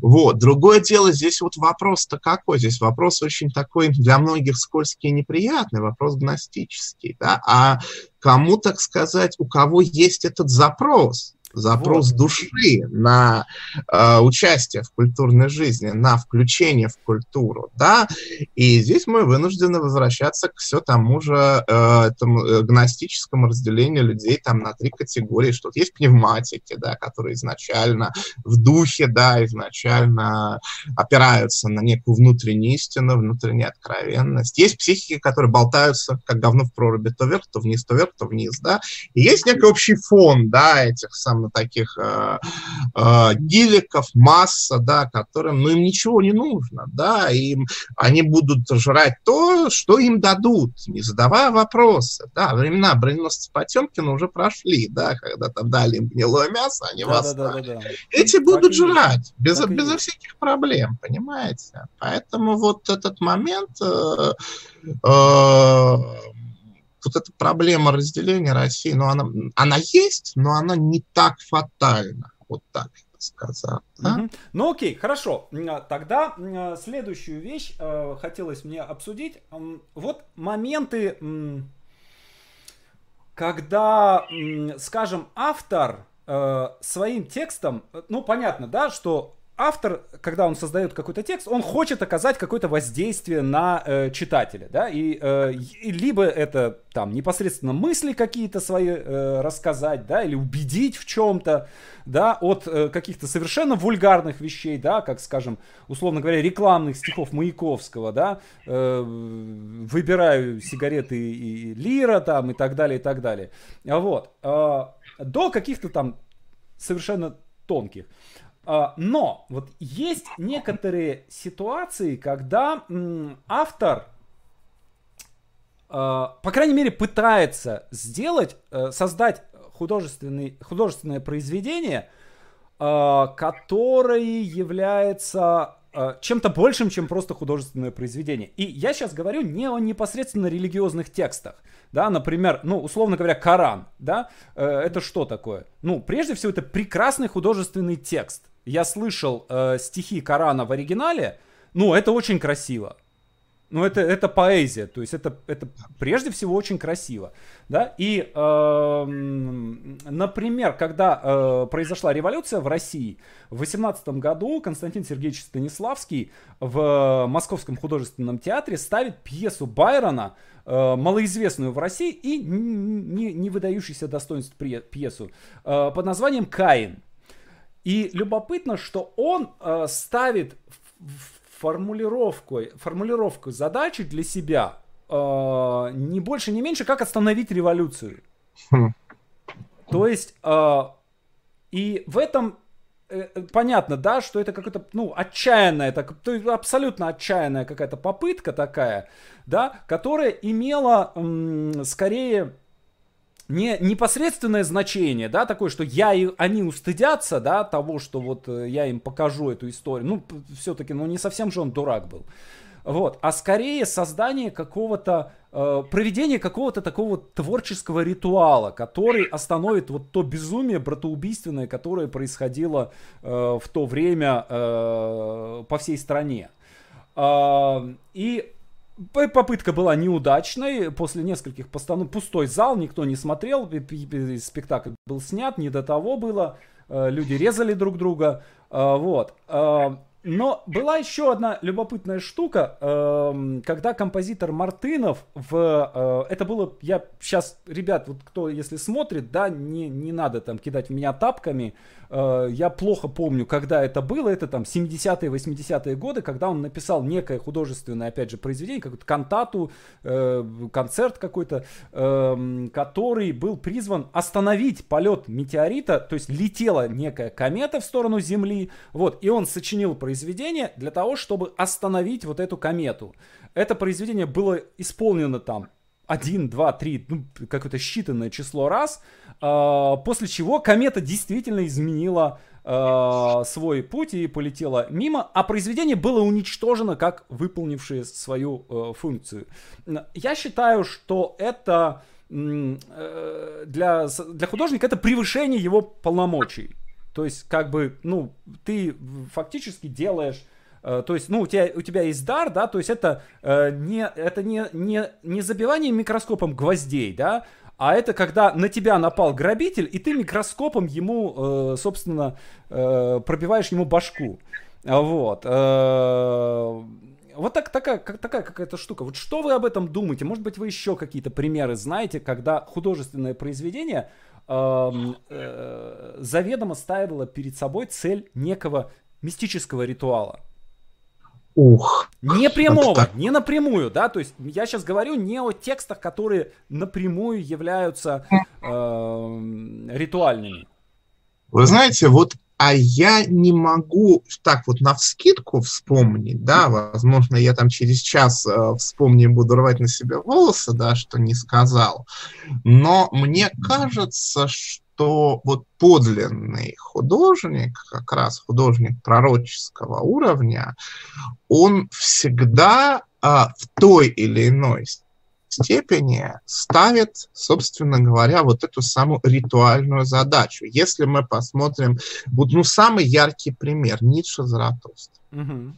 Вот. Другое дело, здесь вот вопрос-то какой? Здесь вопрос очень такой для многих скользкий и неприятный, вопрос гностический, да, а кому, так сказать, у кого есть этот запрос, запрос вот. души на э, участие в культурной жизни, на включение в культуру, да, и здесь мы вынуждены возвращаться к все тому же э, этому э, гностическому разделению людей там на три категории, что есть пневматики, да, которые изначально в духе, да, изначально опираются на некую внутреннюю истину, внутреннюю откровенность. Есть психики, которые болтаются, как говно в проруби, то вверх, то вниз, то вверх, то вниз, да, и есть некий общий фон, да, этих самых таких э, э, геликов, масса, да, которым, ну, им ничего не нужно, да, им, они будут жрать то, что им дадут, не задавая вопросы, да, времена броненосца Потемкина уже прошли, да, когда там дали им гнилое мясо, они да, вас да, да, да, да. Эти так будут жрать, без, безо всяких проблем, понимаете, поэтому вот этот момент... Э, э, вот эта проблема разделения России, ну, она, она есть, но она не так фатальна. Вот так сказал. Да? Угу. Ну окей, хорошо. А, тогда а, следующую вещь э, хотелось мне обсудить. Вот моменты, когда, скажем, автор э, своим текстом, ну понятно, да, что автор, когда он создает какой-то текст, он хочет оказать какое-то воздействие на э, читателя, да, и, э, и либо это там непосредственно мысли какие-то свои э, рассказать, да, или убедить в чем-то, да, от э, каких-то совершенно вульгарных вещей, да, как, скажем, условно говоря, рекламных стихов Маяковского, да, э, выбираю сигареты и, и лира там и так далее, и так далее, вот, э, до каких-то там совершенно тонких. А, но вот есть некоторые ситуации, когда автор, а, по крайней мере, пытается сделать, э, создать художественный, художественное произведение, а, которое является чем-то большим, чем просто художественное произведение. И я сейчас говорю не о непосредственно религиозных текстах. Да, например, ну, условно говоря, Коран, да, э, это что такое? Ну, прежде всего, это прекрасный художественный текст я слышал э, стихи Корана в оригинале, ну, это очень красиво. Ну, это, это поэзия, то есть это, это прежде всего очень красиво. Да? И, э, например, когда э, произошла революция в России, в 18 году Константин Сергеевич Станиславский в Московском художественном театре ставит пьесу Байрона, э, малоизвестную в России и не, не выдающийся достоинств пьесу, э, под названием «Каин». И любопытно, что он э, ставит формулировку, формулировку задачи для себя э, не больше, не меньше, как остановить революцию. Хм. То есть, э, и в этом э, понятно, да, что это какая-то, ну, отчаянная, так, то есть абсолютно отчаянная какая-то попытка такая, да, которая имела м, скорее не непосредственное значение, да, такое, что я и они устыдятся, да, того, что вот э, я им покажу эту историю. Ну, все-таки, ну, не совсем же он дурак был. Вот, а скорее создание какого-то, э, проведение какого-то такого творческого ритуала, который остановит вот то безумие братоубийственное, которое происходило э, в то время э, по всей стране. Э, и Попытка была неудачной, после нескольких постанов, пустой зал, никто не смотрел, спектакль был снят, не до того было, э, люди резали друг друга, э, вот. Но была еще одна любопытная штука, эм, когда композитор Мартынов в... Э, это было... Я сейчас, ребят, вот кто если смотрит, да, не, не надо там кидать в меня тапками. Э, я плохо помню, когда это было. Это там 70-е, 80-е годы, когда он написал некое художественное, опять же, произведение, какую-то кантату, э, концерт какой-то, эм, который был призван остановить полет метеорита, то есть летела некая комета в сторону Земли, вот, и он сочинил произведение для того, чтобы остановить вот эту комету. Это произведение было исполнено там один, два, три, ну, какое-то считанное число раз, э, после чего комета действительно изменила э, свой путь и полетела мимо, а произведение было уничтожено как выполнившее свою э, функцию. Я считаю, что это э, для, для художника это превышение его полномочий. То есть, как бы, ну, ты фактически делаешь э, то есть, ну, у тебя, у тебя есть дар, да, то есть это, э, не, это не, не, не забивание микроскопом гвоздей, да, а это когда на тебя напал грабитель, и ты микроскопом ему, э, собственно, э, пробиваешь ему башку. Вот. Э, вот так, такая, как, такая какая-то штука. Вот что вы об этом думаете? Может быть, вы еще какие-то примеры знаете, когда художественное произведение заведомо ставила перед собой цель некого мистического ритуала. Ух. Не прямого, не напрямую, да, то есть я сейчас говорю не о текстах, которые напрямую являются э, ритуальными. Вы знаете, вот а я не могу так вот на вскидку вспомнить, да, возможно, я там через час э, вспомню буду рвать на себя волосы, да, что не сказал, но мне кажется, что вот подлинный художник, как раз художник пророческого уровня, он всегда э, в той или иной степени ставит, собственно говоря, вот эту самую ритуальную задачу. Если мы посмотрим, вот, ну, самый яркий пример, Ницше Заратустра. Угу.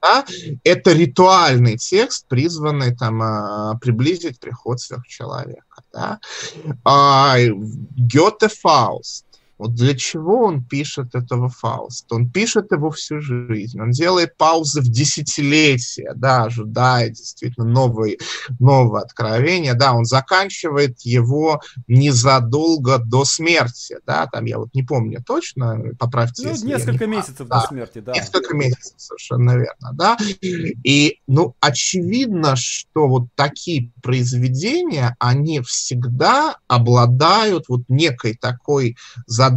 Да? Это ритуальный текст, призванный там, а, приблизить приход сверхчеловека. Да? А, Гёте Фауст. Вот для чего он пишет этого Фауста? Он пишет его всю жизнь. Он делает паузы в десятилетия, да, ожидая действительно новые, нового откровения. Да, он заканчивает его незадолго до смерти. Да, там я вот не помню точно, поправьте. Ну, несколько месяцев да, до смерти, да. Несколько месяцев, совершенно верно, да. И, ну, очевидно, что вот такие произведения, они всегда обладают вот некой такой задачей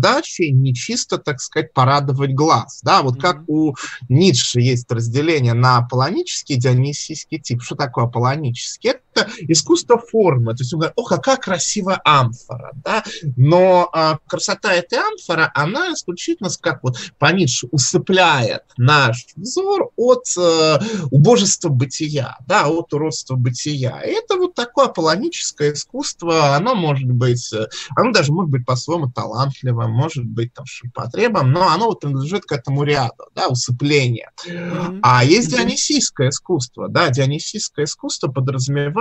не чисто, так сказать, порадовать глаз. Да, вот как у Ницше есть разделение на аполлонический и дионисийский тип. Что такое аполлонический? Это искусство формы. То есть он говорит, о, какая красивая амфора. Да? Но а, красота этой амфоры, она исключительно, как вот по Ницше, усыпляет наш взор от э, убожества бытия, да, от уродства бытия. И это вот такое аполлоническое искусство, оно может быть, э, оно даже может быть по-своему талантливым, может быть там ширпотребом, но оно вот принадлежит к этому ряду, да, усыпление. Mm-hmm. А есть дионисийское искусство, да, дионисийское искусство,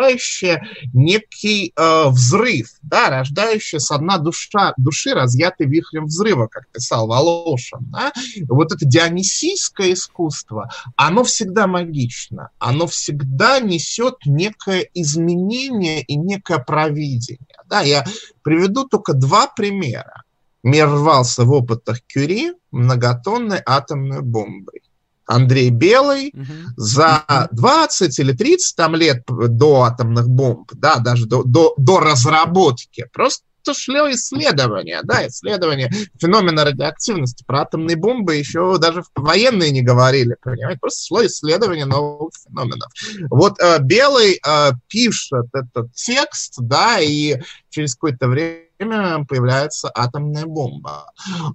подразумевающее некий э, взрыв, да, рождающий с одна душа, души, разъятый вихрем взрыва, как писал Волошин, да. Вот это дионисийское искусство, оно всегда магично, оно всегда несет некое изменение и некое провидение. Да, я приведу только два примера. Мир рвался в опытах Кюри многотонной атомной бомбой. Андрей Белый угу. за 20 или 30 там лет до атомных бомб, да, даже до, до, до разработки, просто шло исследования, да, исследования феномена радиоактивности. Про атомные бомбы еще даже военные не говорили, понимаете, просто шло исследование новых феноменов. Вот э, Белый э, пишет этот текст, да, и через какое-то время появляется атомная бомба.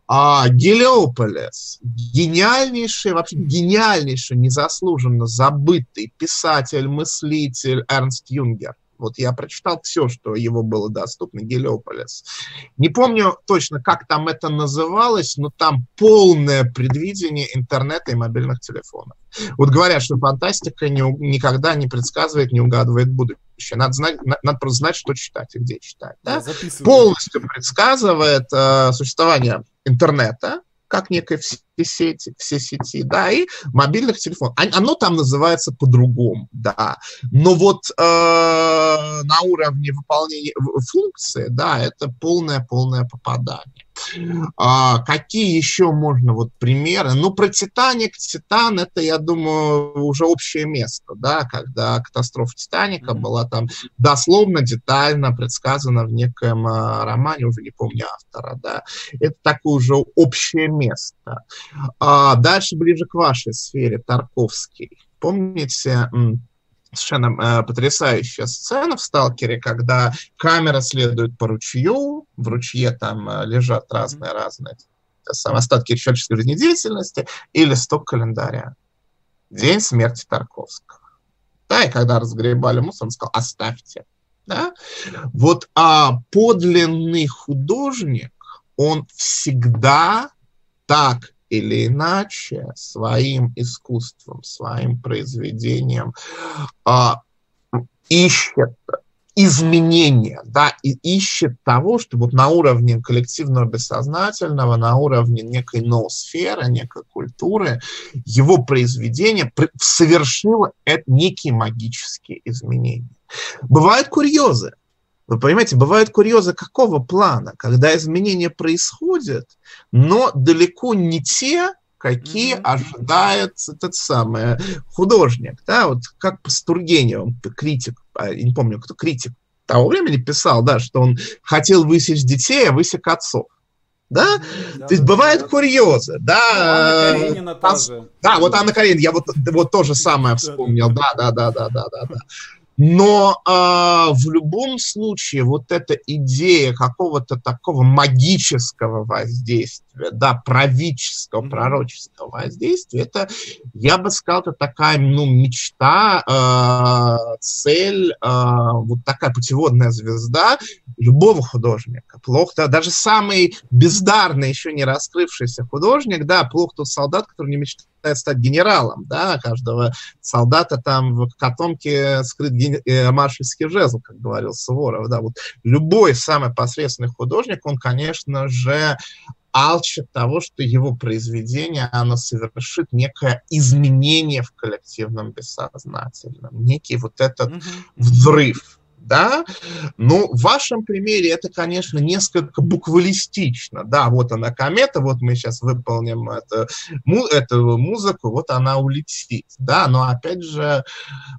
А Гелиополис, гениальнейший, вообще гениальнейший, незаслуженно забытый писатель, мыслитель Эрнст Юнгер. Вот я прочитал все, что его было доступно, Гелиополис. Не помню точно, как там это называлось, но там полное предвидение интернета и мобильных телефонов. Вот говорят, что фантастика не, никогда не предсказывает, не угадывает будущее. Надо, знать, надо просто знать, что читать и где читать. Да? Полностью предсказывает э, существование интернета, как некой все сети, все сети, да, и мобильных телефонов. Оно там называется по-другому, да. Но вот э, на уровне выполнения функции, да, это полное-полное попадание. А, какие еще можно вот примеры? Ну, про Титаник, Титан, это, я думаю, уже общее место, да, когда катастрофа Титаника была там дословно, детально предсказана в неком а, романе, уже не помню автора, да. Это такое уже общее место. А дальше ближе к вашей сфере, Тарковский. Помните, совершенно э, потрясающая сцена в «Сталкере», когда камера следует по ручью, в ручье там э, лежат разные-разные остатки человеческой жизнедеятельности и листок календаря. День смерти Тарковского. Да, и когда разгребали мусор, он сказал, оставьте. Да? Вот а подлинный художник, он всегда так или иначе своим искусством, своим произведением а, ищет изменения, да, и ищет того, чтобы вот на уровне коллективного бессознательного, на уровне некой ноосферы, некой культуры, его произведение совершило некие магические изменения. Бывают курьезы. Вы понимаете, бывают курьезы какого плана, когда изменения происходят, но далеко не те, какие mm-hmm. ожидает этот самый художник. Да, вот как по Стургеневу, критик, а, не помню, кто критик того времени писал, да, что он хотел высечь детей, а высек отцов. Да? да? То есть да, бывают да. курьезы, да. Анна Каренина а, тоже. Да, вот Анна Каренина, я вот, вот то же самое вспомнил, да, да, да, да, да, да. да. Но э, в любом случае вот эта идея какого-то такого магического воздействия, да, правительского, пророческого воздействия, это, я бы сказал, это такая, ну, мечта, э, цель, э, вот такая путеводная звезда любого художника. Плохо, да, даже самый бездарный, еще не раскрывшийся художник, да, плохо тот солдат, который не мечтает стать генералом, да, каждого солдата там в котомке скрыт э, маршальский жезл, как говорил Суворов, да, вот любой самый посредственный художник, он, конечно же, алчит того, что его произведение, оно совершит некое изменение в коллективном бессознательном, некий вот этот mm-hmm. взрыв да, ну, в вашем примере это, конечно, несколько буквалистично, да, вот она комета, вот мы сейчас выполним это, му, эту музыку, вот она улетит, да, но опять же,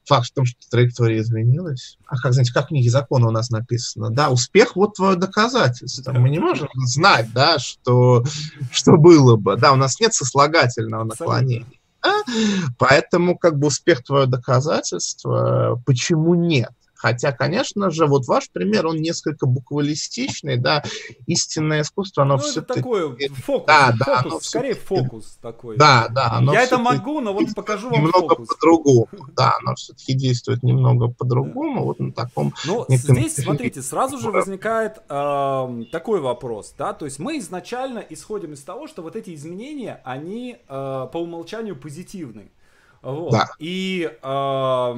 факт в том, что траектория изменилась, а как, знаете, как в книге закона у нас написано, да, успех вот твое доказательство, мы не можем знать, да, что, что было бы, да, у нас нет сослагательного наклонения. Да? Поэтому как бы успех твое доказательство, почему нет? Хотя, конечно же, вот ваш пример, он несколько буквалистичный, да, истинное искусство, оно ну, все-таки... такое фокус, да, да, фокус скорее фокус такой. Да, да. Я это могу, но вот покажу вам Немного по-другому, да, оно все-таки действует немного по-другому, вот на таком... Ну, здесь, смотрите, сразу же возникает э, такой вопрос, да, то есть мы изначально исходим из того, что вот эти изменения, они э, по умолчанию позитивны. Вот. Да. И э,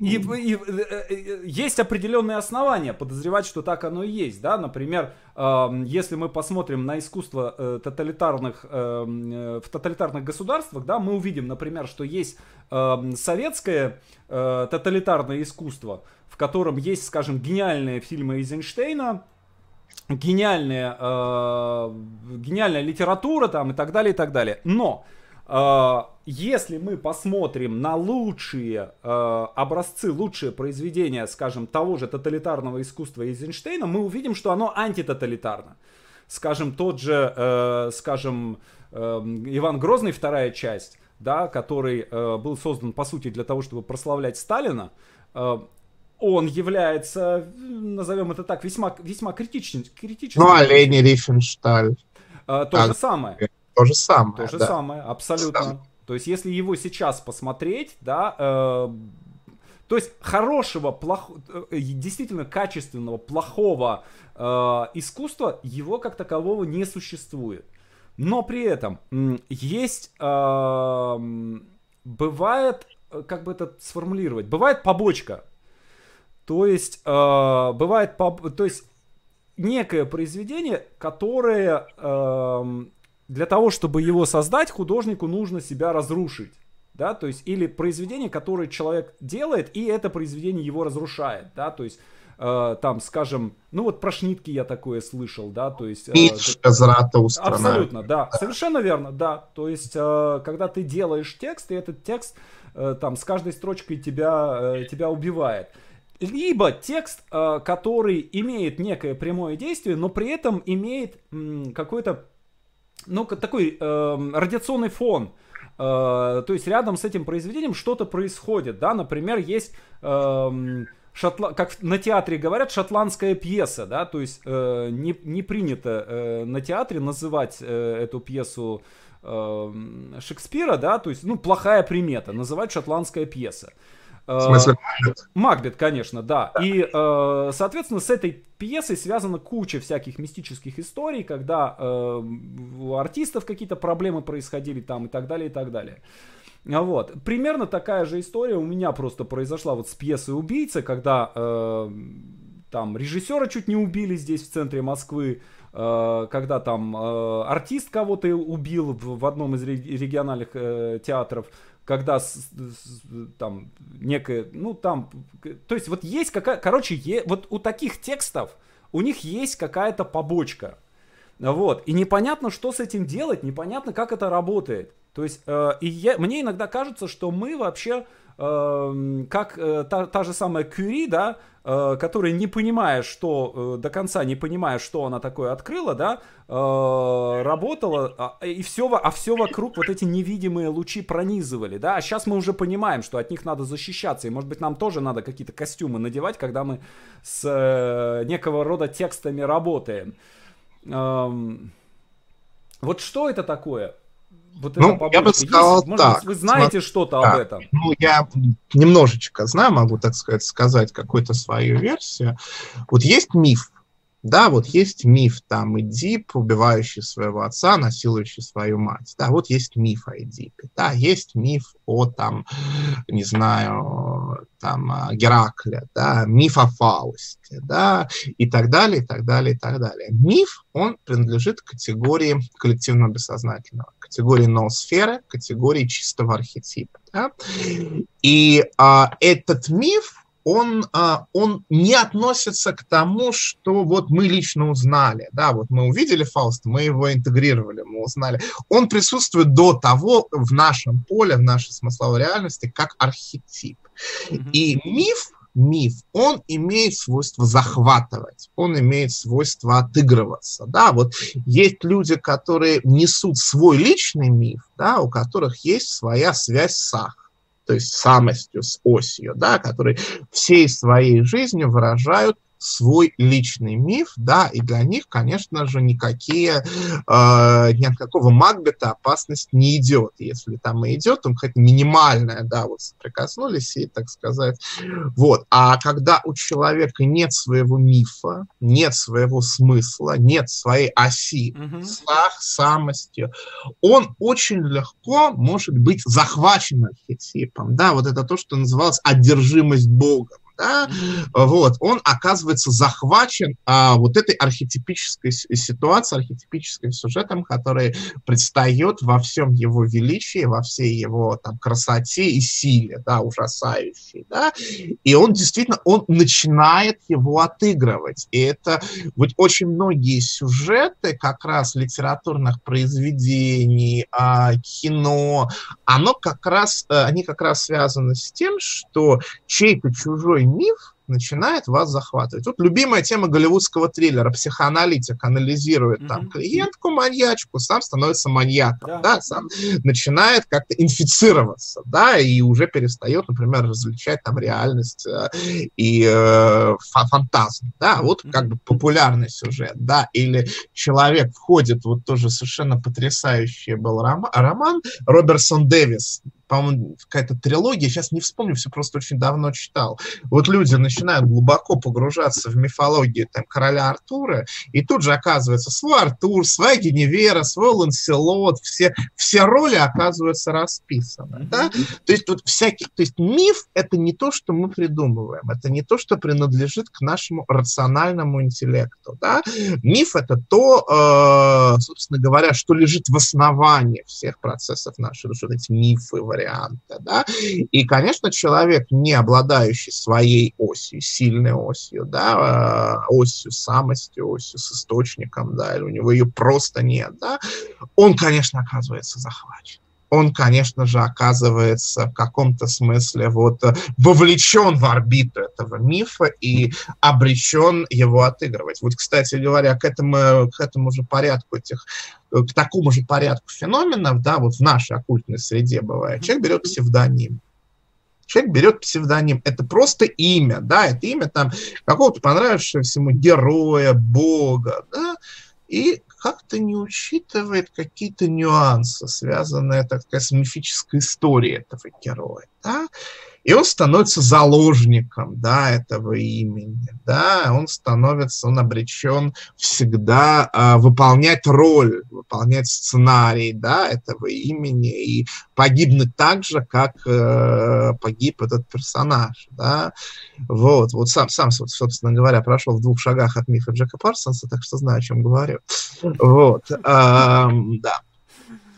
и, и, и есть определенные основания подозревать, что так оно и есть, да, например, э, если мы посмотрим на искусство э, тоталитарных эм, э, в тоталитарных государствах, да, мы увидим, например, что есть э, советское э, тоталитарное искусство, в котором есть, скажем, гениальные фильмы Эйзенштейна, гениальная, э, гениальная литература там и так далее, и так далее. Но э, если мы посмотрим на лучшие э, образцы, лучшие произведения, скажем, того же тоталитарного искусства Эйзенштейна, мы увидим, что оно антитоталитарно. Скажем, тот же, э, скажем, э, Иван Грозный, вторая часть, да, который э, был создан, по сути, для того, чтобы прославлять Сталина, э, он является, назовем это так, весьма, весьма критичным. критичным. Ну, а Лени Рифеншталь? Э, то а, же самое. То же самое, То же да. самое, абсолютно. То есть, если его сейчас посмотреть, да, э, то есть хорошего, плохого, э, действительно качественного, плохого э, искусства его как такового не существует. Но при этом есть, э, бывает, э, как бы это сформулировать, бывает побочка. То есть, э, бывает, поб... то есть некое произведение, которое э, для того, чтобы его создать, художнику нужно себя разрушить. Да, то есть, или произведение, которое человек делает, и это произведение его разрушает, да, то есть, э, там, скажем, ну вот про шнитки я такое слышал, да, то есть... Э, Заратустра. Абсолютно, да, совершенно верно, да, то есть, э, когда ты делаешь текст, и этот текст, э, там, с каждой строчкой тебя, э, тебя убивает. Либо текст, э, который имеет некое прямое действие, но при этом имеет м, какой-то ну, такой э, радиационный фон. Э, то есть рядом с этим произведением что-то происходит, да, например, есть... Э, шотла... как на театре говорят, шотландская пьеса, да, то есть э, не, не принято э, на театре называть э, эту пьесу э, Шекспира, да, то есть, ну, плохая примета, называть шотландская пьеса. В смысле Макбет? Конечно, да. И, э, соответственно, с этой пьесой связана куча всяких мистических историй, когда э, у артистов какие-то проблемы происходили там и так далее, и так далее. Вот. Примерно такая же история у меня просто произошла вот с пьесой «Убийца», когда э, там режиссера чуть не убили здесь, в центре Москвы, когда там артист кого-то убил в, одном из региональных театров, когда с, с, там некое, ну там, то есть вот есть какая, короче, е, вот у таких текстов у них есть какая-то побочка, вот, и непонятно, что с этим делать, непонятно, как это работает. То есть, э, и я, мне иногда кажется, что мы вообще Эм, как э, та, та же самая Кюри, да, э, которая не понимая, что э, до конца не понимая, что она такое открыла, да, работала, а, и все, а все вокруг вот эти невидимые лучи пронизывали, да, а сейчас мы уже понимаем, что от них надо защищаться, и может быть нам тоже надо какие-то костюмы надевать, когда мы с некого рода текстами работаем. Эм, вот что это такое? Вот ну, я бы сказал Есть, может, так. Вы знаете что-то да. об этом? Ну, я немножечко знаю, могу, так сказать, сказать какую-то свою версию. Вот есть миф, Да, вот есть миф там Эдип, убивающий своего отца, насилующий свою мать. Да, вот есть миф о Эдипе. Да, есть миф о там, не знаю, там Геракле, да, миф о Фаусте, да, и так далее, и так далее, и так далее. Миф, он принадлежит категории коллективного бессознательного, категории ноосферы, категории чистого архетипа. Да? И а, этот миф, он, а, он не относится к тому, что вот мы лично узнали, да, вот мы увидели Фауст, мы его интегрировали, мы узнали. Он присутствует до того в нашем поле, в нашей смысловой реальности, как архетип. И миф, миф, он имеет свойство захватывать, он имеет свойство отыгрываться, да, вот есть люди, которые несут свой личный миф, да, у которых есть своя связь с Сах то есть самостью, с осью, да, которые всей своей жизнью выражают свой личный миф, да, и для них, конечно же, никакие, э, ни от какого Макбета опасность не идет. Если там и идет, то какая-то минимальная, да, вот соприкоснулись и, так сказать, вот. А когда у человека нет своего мифа, нет своего смысла, нет своей оси, mm-hmm. страх, самостью, он очень легко может быть захвачен архетипом, да, вот это то, что называлось одержимость Богом да, вот, он оказывается захвачен а, вот этой архетипической ситуацией, архетипическим сюжетом, который предстает во всем его величии, во всей его там красоте и силе, да, ужасающей, да, и он действительно, он начинает его отыгрывать, и это вот очень многие сюжеты как раз литературных произведений, а, кино, оно как раз, э, они как раз связаны с тем, что чей-то чужой миф начинает вас захватывать. Вот любимая тема голливудского триллера. Психоаналитик анализирует mm-hmm. там клиентку маньячку, сам становится маньяком, yeah. да, сам начинает как-то инфицироваться, да, и уже перестает, например, различать там реальность э, и э, фантазм, да, вот как бы популярный сюжет, да, или человек входит, вот тоже совершенно потрясающий был роман, роман Роберсон Дэвис, по-моему, какая-то трилогия, сейчас не вспомню, все просто очень давно читал. Вот люди начинают глубоко погружаться в мифологию там, короля Артура, и тут же оказывается свой Артур, своя Геневера, свой Ланселот, все, все роли оказываются расписаны. Да? То есть тут всякий, то есть миф — это не то, что мы придумываем, это не то, что принадлежит к нашему рациональному интеллекту. Да? Миф — это то, э, собственно говоря, что лежит в основании всех процессов нашей души, вот эти мифы, варианта. Да? И, конечно, человек, не обладающий своей осью, сильной осью, да, э, осью самости, осью с источником, да, или у него ее просто нет, да, он, конечно, оказывается захвачен он, конечно же, оказывается в каком-то смысле вот э, вовлечен в орбиту этого мифа и обречен его отыгрывать. Вот, кстати говоря, к этому, к этому же порядку этих э, к такому же порядку феноменов, да, вот в нашей оккультной среде бывает. Человек берет псевдоним. Человек берет псевдоним. Это просто имя, да, это имя там какого-то понравившегося ему героя, бога, да, и как-то не учитывает какие-то нюансы, связанные, так сказать, с мифической историей этого героя. Да? И он становится заложником да, этого имени. Да? Он становится, он обречен всегда э, выполнять роль, выполнять сценарий да, этого имени и погибнуть так же, как э, погиб этот персонаж. Да? Вот, вот сам, сам, собственно говоря, прошел в двух шагах от мифа Джека Парсонса, так что знаю, о чем говорю. Вот, э, да.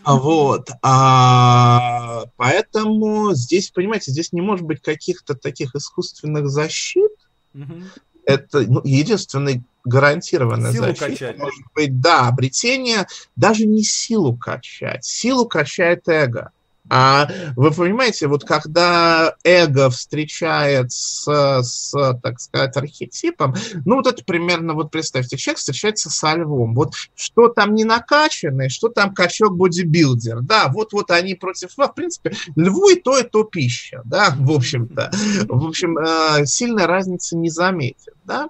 Вот. А, поэтому здесь, понимаете, здесь не может быть каких-то таких искусственных защит. Угу. Это ну, единственный гарантированная силу защита. Качать. Может быть, да, обретение, даже не силу качать. Силу качает эго. А вы понимаете, вот когда эго встречается с, так сказать, архетипом, ну вот это примерно, вот представьте, человек встречается со львом, вот что там не накачанный, что там качок-бодибилдер, да, вот-вот они против льва, в принципе, льву и то, и то пища, да, в общем-то. В общем, э, сильной разницы не заметит да,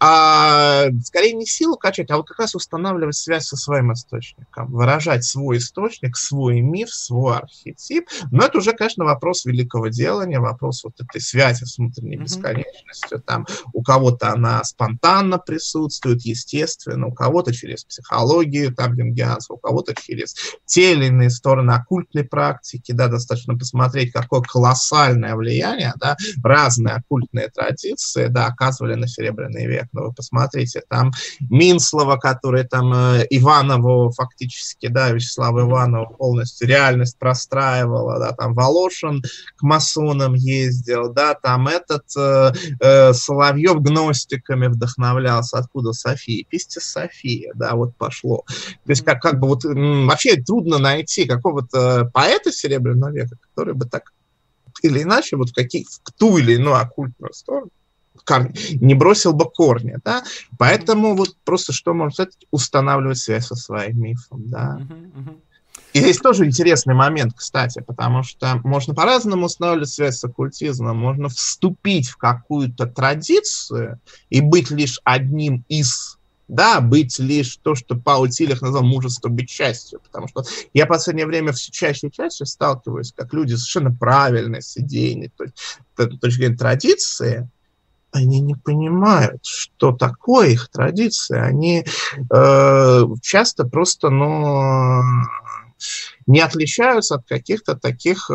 а скорее не силу качать, а вот как раз устанавливать связь со своим источником, выражать свой источник, свой миф, свой архив архетип, но это уже, конечно, вопрос великого делания, вопрос вот этой связи с внутренней mm-hmm. бесконечностью. Там у кого-то она спонтанно присутствует, естественно, у кого-то через психологию, там, юнгианство, у кого-то через те или иные стороны оккультной практики, да, достаточно посмотреть, какое колоссальное влияние, да, разные оккультные традиции, да, оказывали на Серебряный век. Но вы посмотрите, там Минслова, который там э, Иванову фактически, да, Вячеслава Иванова полностью реальность простраивала, да, там Волошин к масонам ездил, да, там этот э, э, Соловьев гностиками вдохновлялся, откуда София, письте София, да, вот пошло. То есть как, как бы вот вообще трудно найти какого-то поэта Серебряного века, который бы так или иначе вот в, каких, в ту или иную оккультную сторону не бросил бы корни, да, поэтому вот просто что можно сказать, устанавливать связь со своим мифом, да. И здесь тоже интересный момент, кстати, потому что можно по-разному устанавливать связь с оккультизмом, можно вступить в какую-то традицию и быть лишь одним из да, быть лишь то, что Пауль Тилях назвал мужество быть частью, потому что я в последнее время все чаще и чаще сталкиваюсь, как люди совершенно правильные, с идейной то есть, точки зрения традиции, они не понимают, что такое их традиция. Они э, часто просто, ну, не отличаются от каких-то таких, э,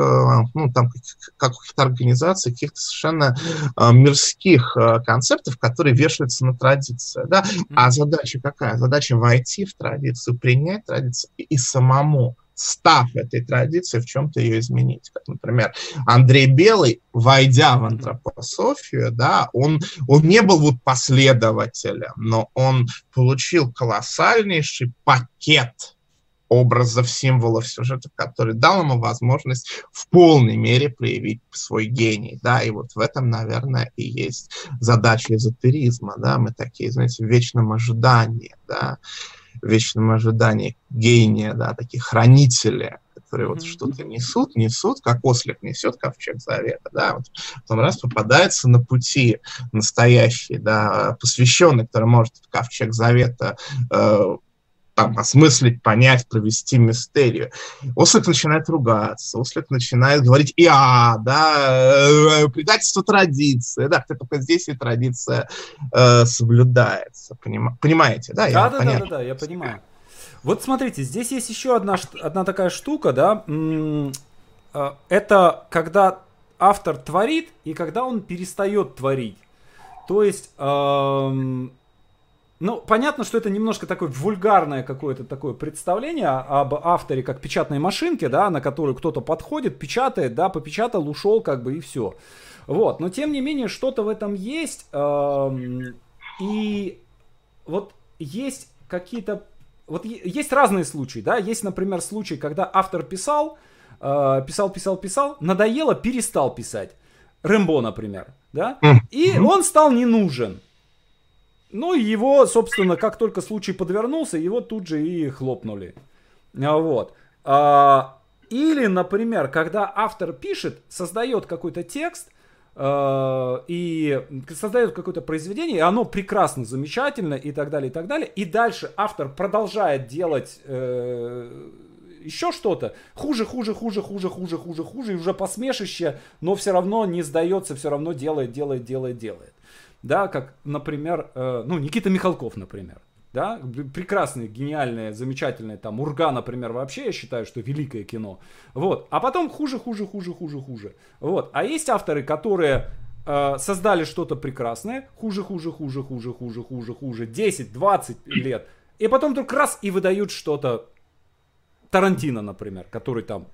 ну, там, каких-то организаций, каких-то совершенно э, мирских э, концептов, которые вешаются на традиции, да. А задача какая? Задача войти в традицию, принять традицию и самому став этой традиции, в чем-то ее изменить. Как, например, Андрей Белый, войдя в антропософию, да, он, он не был вот последователем, но он получил колоссальнейший пакет образов, символов, сюжетов, который дал ему возможность в полной мере проявить свой гений, да, и вот в этом, наверное, и есть задача эзотеризма, да, мы такие, знаете, в вечном ожидании, да, в вечном ожидании гения, да, такие хранители, которые вот mm-hmm. что-то несут, несут, как ослик несет ковчег завета, да, вот потом раз попадается на пути настоящий, да, посвященный, который может ковчег завета э, там, осмыслить, понять, провести мистерию. Ослик начинает ругаться, Ослик начинает говорить «я», да, э, предательство традиции, да, только здесь и традиция э, соблюдается, поним, понимаете, да? Да, да, да, да, да, я понимаю. Вот смотрите, здесь есть еще одна, одна такая штука, да, э, это когда автор творит и когда он перестает творить. То есть эм, ну, понятно, что это немножко такое вульгарное какое-то такое представление об авторе как печатной машинке, да, на которую кто-то подходит, печатает, да, попечатал, ушел, как бы и все. Вот, но тем не менее что-то в этом есть. Эм, и вот есть какие-то, вот есть разные случаи, да, есть, например, случай, когда автор писал, э, писал, писал, писал, надоело, перестал писать. Рэмбо, например, да, и он стал не нужен. Ну, его, собственно, как только случай подвернулся, его тут же и хлопнули. А, вот. А, или, например, когда автор пишет, создает какой-то текст, э, и создает какое-то произведение, и оно прекрасно, замечательно, и так далее, и так далее. И дальше автор продолжает делать э, еще что-то. Хуже, хуже, хуже, хуже, хуже, хуже, хуже, и уже посмешище, но все равно не сдается, все равно делает, делает, делает, делает да, как, например, э, ну, Никита Михалков, например, да, прекрасное, гениальное, замечательное, там, Урга, например, вообще, я считаю, что великое кино, вот, а потом хуже, хуже, хуже, хуже, хуже, вот, а есть авторы, которые э, создали что-то прекрасное, хуже, хуже, хуже, хуже, хуже, хуже, хуже, 10-20 лет, и потом вдруг раз и выдают что-то, Тарантино, например, который там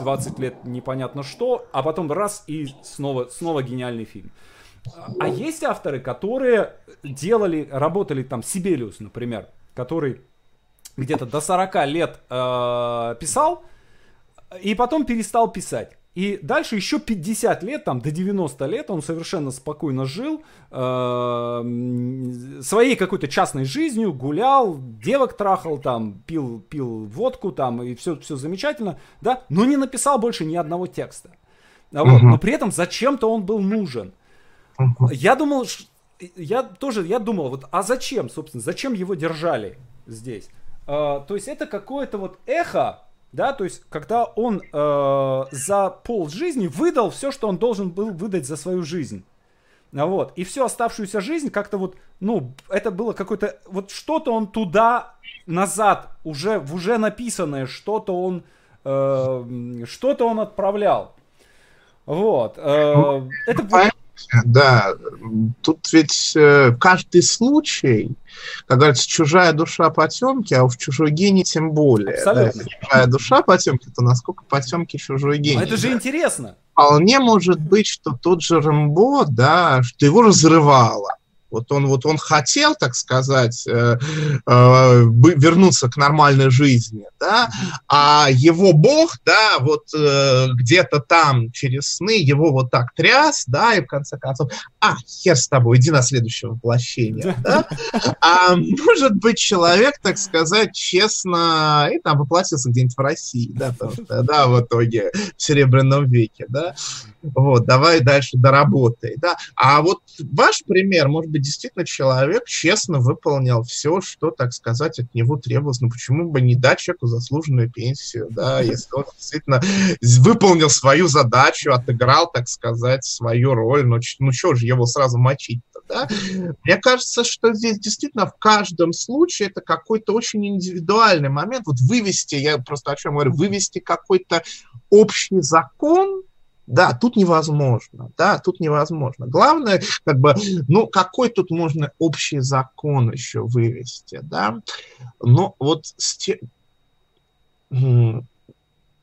20 лет непонятно что, а потом раз и снова, снова гениальный фильм. А есть авторы, которые делали, работали там, Сибелиус, например, который где-то до 40 лет э, писал, и потом перестал писать. И дальше еще 50 лет, там до 90 лет он совершенно спокойно жил э, своей какой-то частной жизнью, гулял, девок трахал, там, пил, пил водку, там, и все, все замечательно, да, но не написал больше ни одного текста. А вот, Но при этом зачем-то он был нужен. Я думал, я тоже, я думал, вот, а зачем, собственно, зачем его держали здесь? А, то есть это какое-то вот эхо да, то есть когда он э, за пол жизни выдал все, что он должен был выдать за свою жизнь. А вот. И всю оставшуюся жизнь как-то вот, ну, это было какое-то, вот что-то он туда, назад, уже, в уже написанное, что-то он, э, что-то он отправлял. Вот. Э, ну, это... Да, тут ведь э, каждый случай, как говорится, чужая душа потемки, а в чужой гений тем более. Абсолютно. Да, чужая душа потемки, то насколько потемки чужой гений. Но это же да. интересно. Вполне может быть, что тот же Рэмбо, да, что его разрывало вот он, вот он хотел, так сказать, э, э, вернуться к нормальной жизни, да, а его бог, да, вот э, где-то там через сны его вот так тряс, да, и в конце концов, а, хер с тобой, иди на следующее воплощение, да. А может быть, человек, так сказать, честно, и там воплотился где-нибудь в России, да, да, в итоге, в Серебряном веке, да. Вот, давай дальше доработай, да. А вот ваш пример, может быть, действительно человек честно выполнил все, что, так сказать, от него требовалось. Ну, почему бы не дать человеку заслуженную пенсию, да, если он действительно выполнил свою задачу, отыграл, так сказать, свою роль, ну, ну что же его сразу мочить-то, да? Мне кажется, что здесь действительно в каждом случае это какой-то очень индивидуальный момент. Вот вывести, я просто о чем говорю, вывести какой-то общий закон, да, тут невозможно, да, тут невозможно. Главное, как бы, ну, какой тут можно общий закон еще вывести, да? Но вот,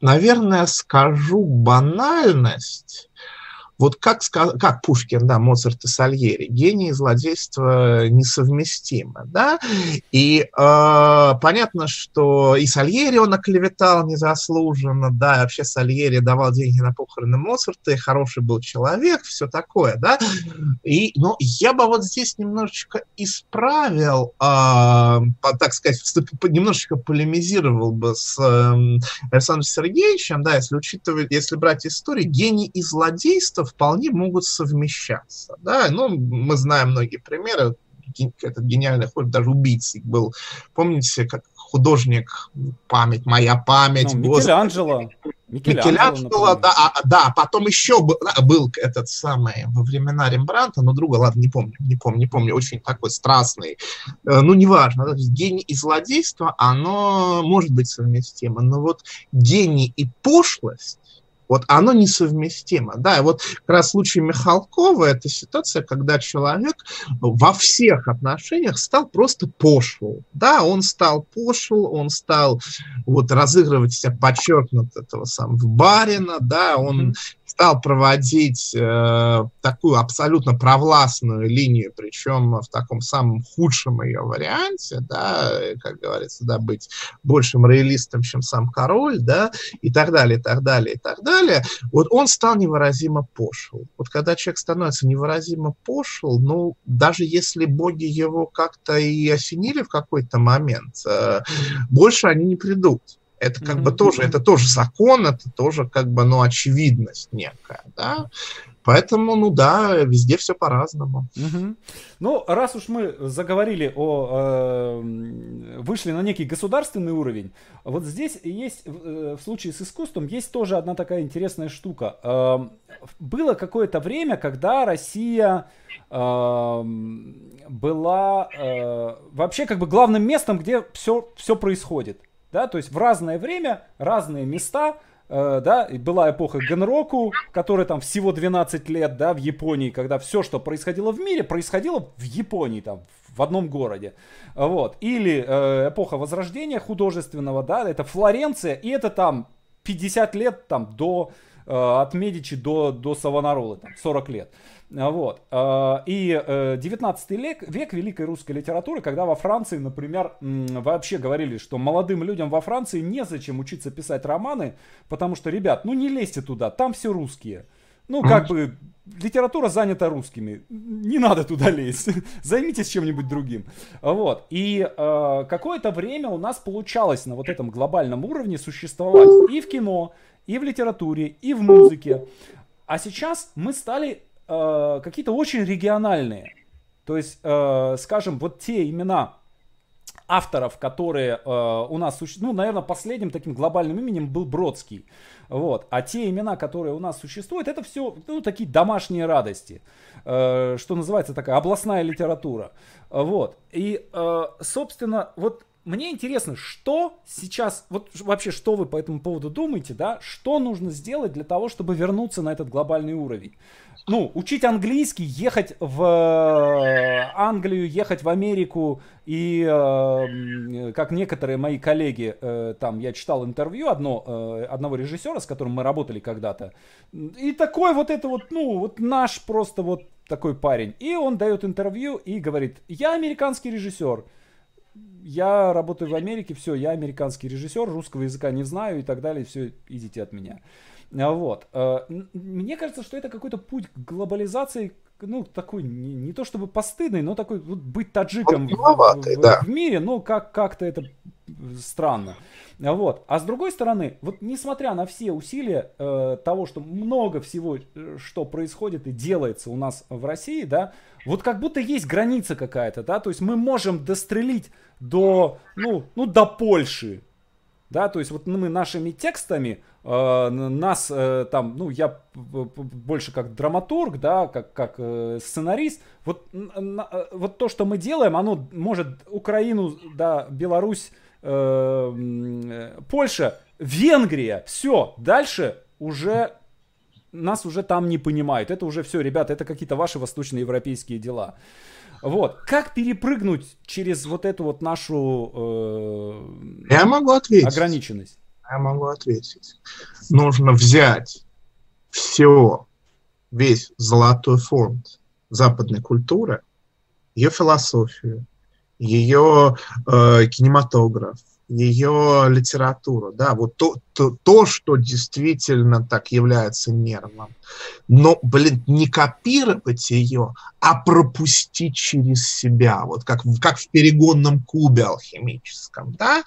наверное, скажу банальность, вот как, как Пушкин, да, Моцарт и Сальери, гений и злодейство несовместимы, да, и э, понятно, что и Сальери он оклеветал незаслуженно, да, и вообще Сальери давал деньги на похороны Моцарта, и хороший был человек, все такое, да, и, но я бы вот здесь немножечко исправил, э, по, так сказать, немножечко полемизировал бы с э, Александром Сергеевичем, да, если учитывать, если брать историю, гений и злодейство вполне могут совмещаться. Да? Ну, мы знаем многие примеры, этот гениальный ход, даже убийцей был. Помните, как художник, память, моя память. Ну, Микеланджело. Микеланджело, да, а, да, потом еще был, был этот самый во времена Рембранта, но друга, ладно, не помню, не помню, не помню, очень такой страстный, э, ну, неважно, гений и злодейство, оно может быть совместимо, но вот гений и пошлость, вот оно несовместимо. Да, и вот как раз в случае Михалкова это ситуация, когда человек во всех отношениях стал просто пошел. Да, он стал пошел, он стал вот разыгрывать себя подчеркнуто этого самого барина, да, он стал проводить э, такую абсолютно провластную линию, причем в таком самом худшем ее варианте, да, как говорится, да, быть большим роялистом, чем сам король, да, и так далее, и так далее, и так далее, вот он стал невыразимо пошел. Вот когда человек становится невыразимо пошел, ну, даже если боги его как-то и осенили в какой-то момент, э, больше они не придут. Это как mm-hmm. бы тоже, это тоже закон, это тоже как бы, ну, очевидность некая, да. Поэтому, ну да, везде все по-разному. Угу. Ну, раз уж мы заговорили о... Э, вышли на некий государственный уровень, вот здесь есть, э, в случае с искусством, есть тоже одна такая интересная штука. Э, было какое-то время, когда Россия э, была э, вообще как бы главным местом, где все, все происходит да, то есть в разное время, разные места, э, да, и была эпоха Генроку, которая там всего 12 лет, да, в Японии, когда все, что происходило в мире, происходило в Японии, там, в одном городе, вот, или э, эпоха Возрождения художественного, да, это Флоренция, и это там 50 лет, там, до, э, от Медичи до, до Савонаролы, там, 40 лет, вот. А, и 19 э, век, век великой русской литературы, когда во Франции, например, вообще говорили, что молодым людям во Франции незачем учиться писать романы, потому что, ребят, ну не лезьте туда, там все русские. Ну, как бы, литература занята русскими, не надо туда лезть, займитесь чем-нибудь другим. Вот, и э, какое-то время у нас получалось на вот этом глобальном уровне существовать и в кино, и в литературе, и в музыке. А сейчас мы стали э, какие-то очень региональные. То есть, э, скажем, вот те имена, авторов, которые э, у нас, ну, наверное, последним таким глобальным именем был Бродский. Вот. А те имена, которые у нас существуют, это все ну, такие домашние радости. Э, что называется такая областная литература. Вот. И, э, собственно, вот мне интересно, что сейчас, вот вообще, что вы по этому поводу думаете, да? Что нужно сделать для того, чтобы вернуться на этот глобальный уровень? ну, учить английский, ехать в э, Англию, ехать в Америку и, э, как некоторые мои коллеги, э, там, я читал интервью одно, одного режиссера, с которым мы работали когда-то, и такой вот это вот, ну, вот наш просто вот такой парень, и он дает интервью и говорит, я американский режиссер, я работаю в Америке, все, я американский режиссер, русского языка не знаю и так далее, все, идите от меня. А, вот. А, мне кажется, что это какой-то путь к глобализации, ну, такой, не, не то чтобы постыдный, но такой, вот, быть таджиком в, в, да. в мире, ну, как, как-то это странно. А, вот. А с другой стороны, вот несмотря на все усилия э, того, что много всего, э, что происходит и делается у нас в России, да, вот как будто есть граница какая-то, да, то есть мы можем дострелить до, ну, ну, до Польши, да, то есть вот мы нашими текстами э, нас э, там, ну я больше как драматург, да, как как э, сценарист, вот э, вот то, что мы делаем, оно может Украину, да, Беларусь, э, Польша, Венгрия, все, дальше уже нас уже там не понимают, это уже все, ребята, это какие-то ваши восточноевропейские дела. Вот. Как перепрыгнуть через вот эту вот нашу э, Я могу ответить. ограниченность? Я могу ответить. Нужно взять все, весь золотой фонд западной культуры, ее философию, ее э, кинематограф, ее литературу, да, вот то, то, то, что действительно так является нервом. Но, блин, не копировать ее, а пропустить через себя, вот как, как в перегонном кубе алхимическом, да,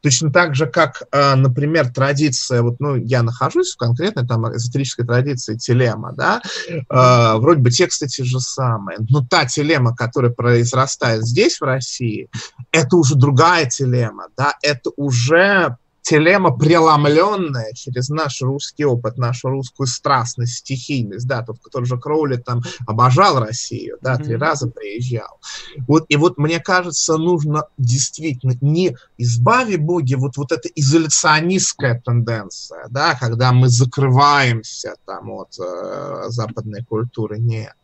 точно так же, как, э, например, традиция, вот, ну, я нахожусь в конкретной там эзотерической традиции телема, да, э, вроде бы тексты те же самые, но та телема, которая произрастает здесь, в России, это уже другая телема, да, это уже телема преломленная через наш русский опыт, нашу русскую страстность, стихийность, да, тот, который же Кроули там обожал Россию, да, mm-hmm. три раза приезжал. Вот, и вот мне кажется, нужно действительно не избави боги, вот, вот эта изоляционистская тенденция, да, когда мы закрываемся там от э, западной культуры, нет.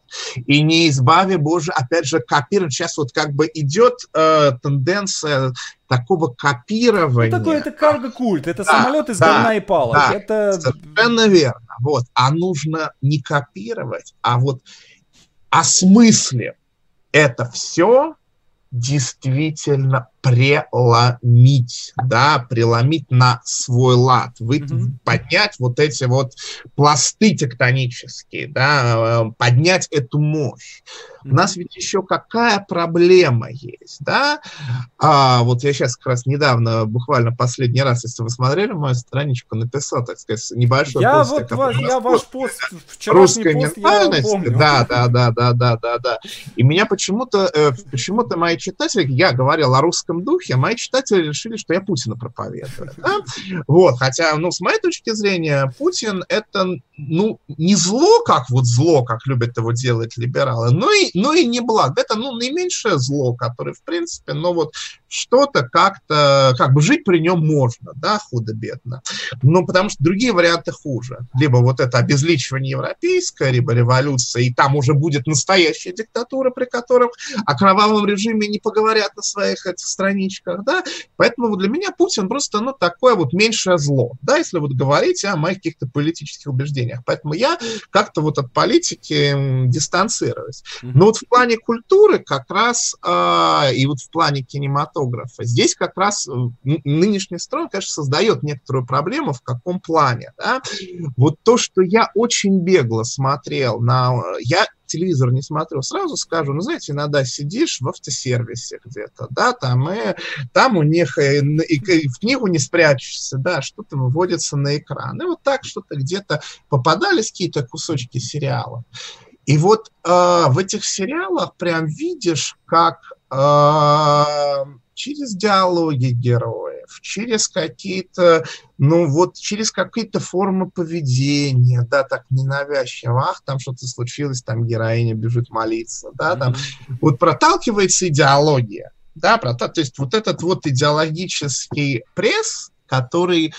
И не избави Боже, опять же, копировать. Сейчас вот как бы идет э, тенденция такого копирования. Ну, такой это карго-культ, это да, самолет из да, говна и палок. Да, это... Совершенно верно. Вот. А нужно не копировать, а вот осмыслив это все, действительно преломить, да, преломить на свой лад, вы, mm-hmm. поднять вот эти вот пласты тектонические, да, э, поднять эту мощь. Mm-hmm. У нас ведь еще какая проблема есть, да? А, вот я сейчас как раз недавно, буквально последний раз, если вы смотрели мою страничку, написал, так сказать, небольшой я пост. Вот ваш, я ваш пост, вчерашний пост, помню. Да, да, да, да, да, да, да. И меня почему-то, э, почему-то мои читатели, я говорил о русском русском духе, мои читатели решили, что я Путина проповедую. Да? Вот, хотя, ну, с моей точки зрения, Путин это, ну, не зло, как вот зло, как любят его делать либералы, но и, но и не благо. Это, ну, наименьшее зло, которое, в принципе, ну, вот что-то как-то, как бы жить при нем можно, да, худо-бедно. Ну, потому что другие варианты хуже. Либо вот это обезличивание европейское, либо революция, и там уже будет настоящая диктатура, при которых о кровавом режиме не поговорят на своих этих страничках, да, поэтому для меня Путин просто, ну, такое вот меньшее зло, да, если вот говорить о моих каких-то политических убеждениях, поэтому я как-то вот от политики дистанцируюсь. Но вот в плане культуры как раз, э, и вот в плане кинематографа, здесь как раз нынешний строй, конечно, создает некоторую проблему, в каком плане, да, вот то, что я очень бегло смотрел на, я телевизор не смотрю, сразу скажу, ну, знаете, иногда сидишь в автосервисе где-то, да, там, и там у них и, и, в книгу не спрячешься, да, что-то выводится на экран. И вот так что-то где-то попадались какие-то кусочки сериала. И вот э, в этих сериалах прям видишь, как э, через диалоги героев, через какие-то, ну вот, через какие-то формы поведения, да, так ненавязчиво, ах, там что-то случилось, там героиня бежит молиться, да, там, mm-hmm. вот проталкивается идеология, да, про, то есть вот этот вот идеологический пресс, который,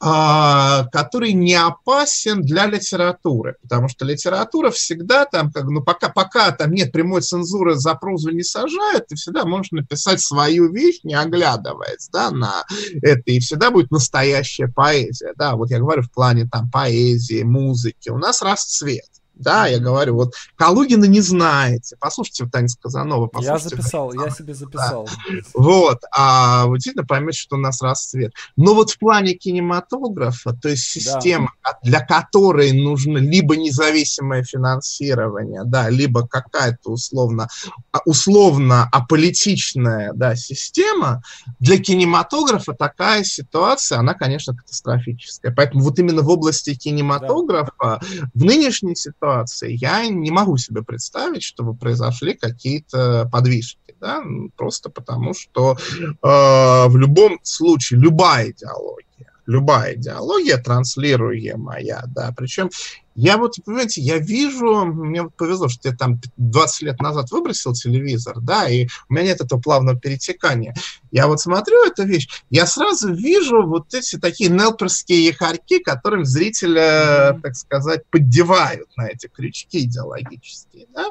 э, который не опасен для литературы, потому что литература всегда там, как, ну, пока, пока там нет прямой цензуры, за прозу не сажают, ты всегда можешь написать свою вещь, не оглядываясь, да, на это, и всегда будет настоящая поэзия, да, вот я говорю в плане там поэзии, музыки, у нас расцвет, да, я говорю, вот Калугина не знаете. Послушайте вот Таня Казанова. Я записал, я себе записал. Да. Вот, а вы действительно поймете, что у нас расцвет. Но вот в плане кинематографа, то есть система, да. для которой нужно либо независимое финансирование, да, либо какая-то условно, а, условно аполитичная да, система, для кинематографа такая ситуация, она, конечно, катастрофическая. Поэтому вот именно в области кинематографа да. в нынешней ситуации ситуации я не могу себе представить, чтобы произошли какие-то подвижки. Да? Просто потому, что э, в любом случае любая идеология, любая идеология транслируемая, да, причем я вот, понимаете, я вижу, мне вот повезло, что я там 20 лет назад выбросил телевизор, да, и у меня нет этого плавного перетекания. Я вот смотрю эту вещь, я сразу вижу вот эти такие нелперские хорьки, которым зрителя, так сказать, поддевают на эти крючки идеологические. Да?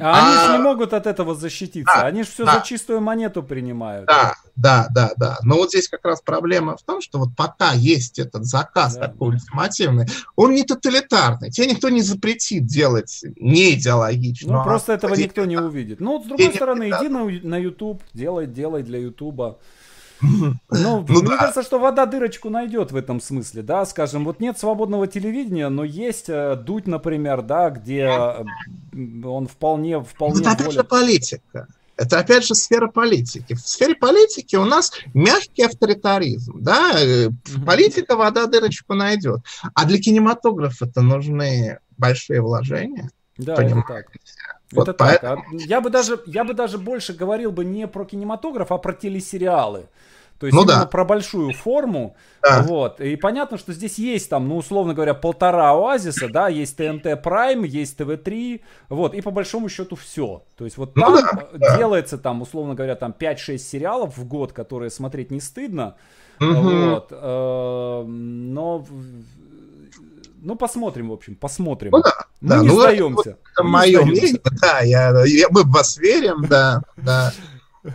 А, а они же не могут от этого защититься, да, они же все да. за чистую монету принимают. Да, да, да, да. Но вот здесь как раз проблема в том, что вот пока есть этот заказ да. такой ультимативный, он не тоталитарный стандартный. Тебе никто не запретит делать не идеологично. Ну, просто этого никто не увидит. Ну, с другой стороны, иди на, на YouTube, делай, делай для YouTube. Ну, ну мне да. кажется, что вода дырочку найдет в этом смысле, да, скажем, вот нет свободного телевидения, но есть э, Дудь, например, да, где э, он вполне, вполне. Ну, это же политика. Это, опять же, сфера политики. В сфере политики у нас мягкий авторитаризм. Да? Политика вода дырочку найдет. А для кинематографа это нужны большие вложения. Да, понимаете? это так. Вот это поэтому... так. Я бы, даже, я бы даже больше говорил бы не про кинематограф, а про телесериалы. То есть ну, именно да. про большую форму. Да. Вот. И понятно, что здесь есть там, ну, условно говоря, полтора оазиса, да, есть ТНТ Prime, есть ТВ-3, вот, и по большому счету все. То есть вот ну, там да, делается там, условно говоря, там 5-6 сериалов в год, которые смотреть не стыдно. Угу. Вот. Э, но ну, посмотрим, в общем, посмотрим. Ну, да, мы да, не ну, сдаемся. Это, это мое мнение, да, я, я, мы в вас верим, да, да.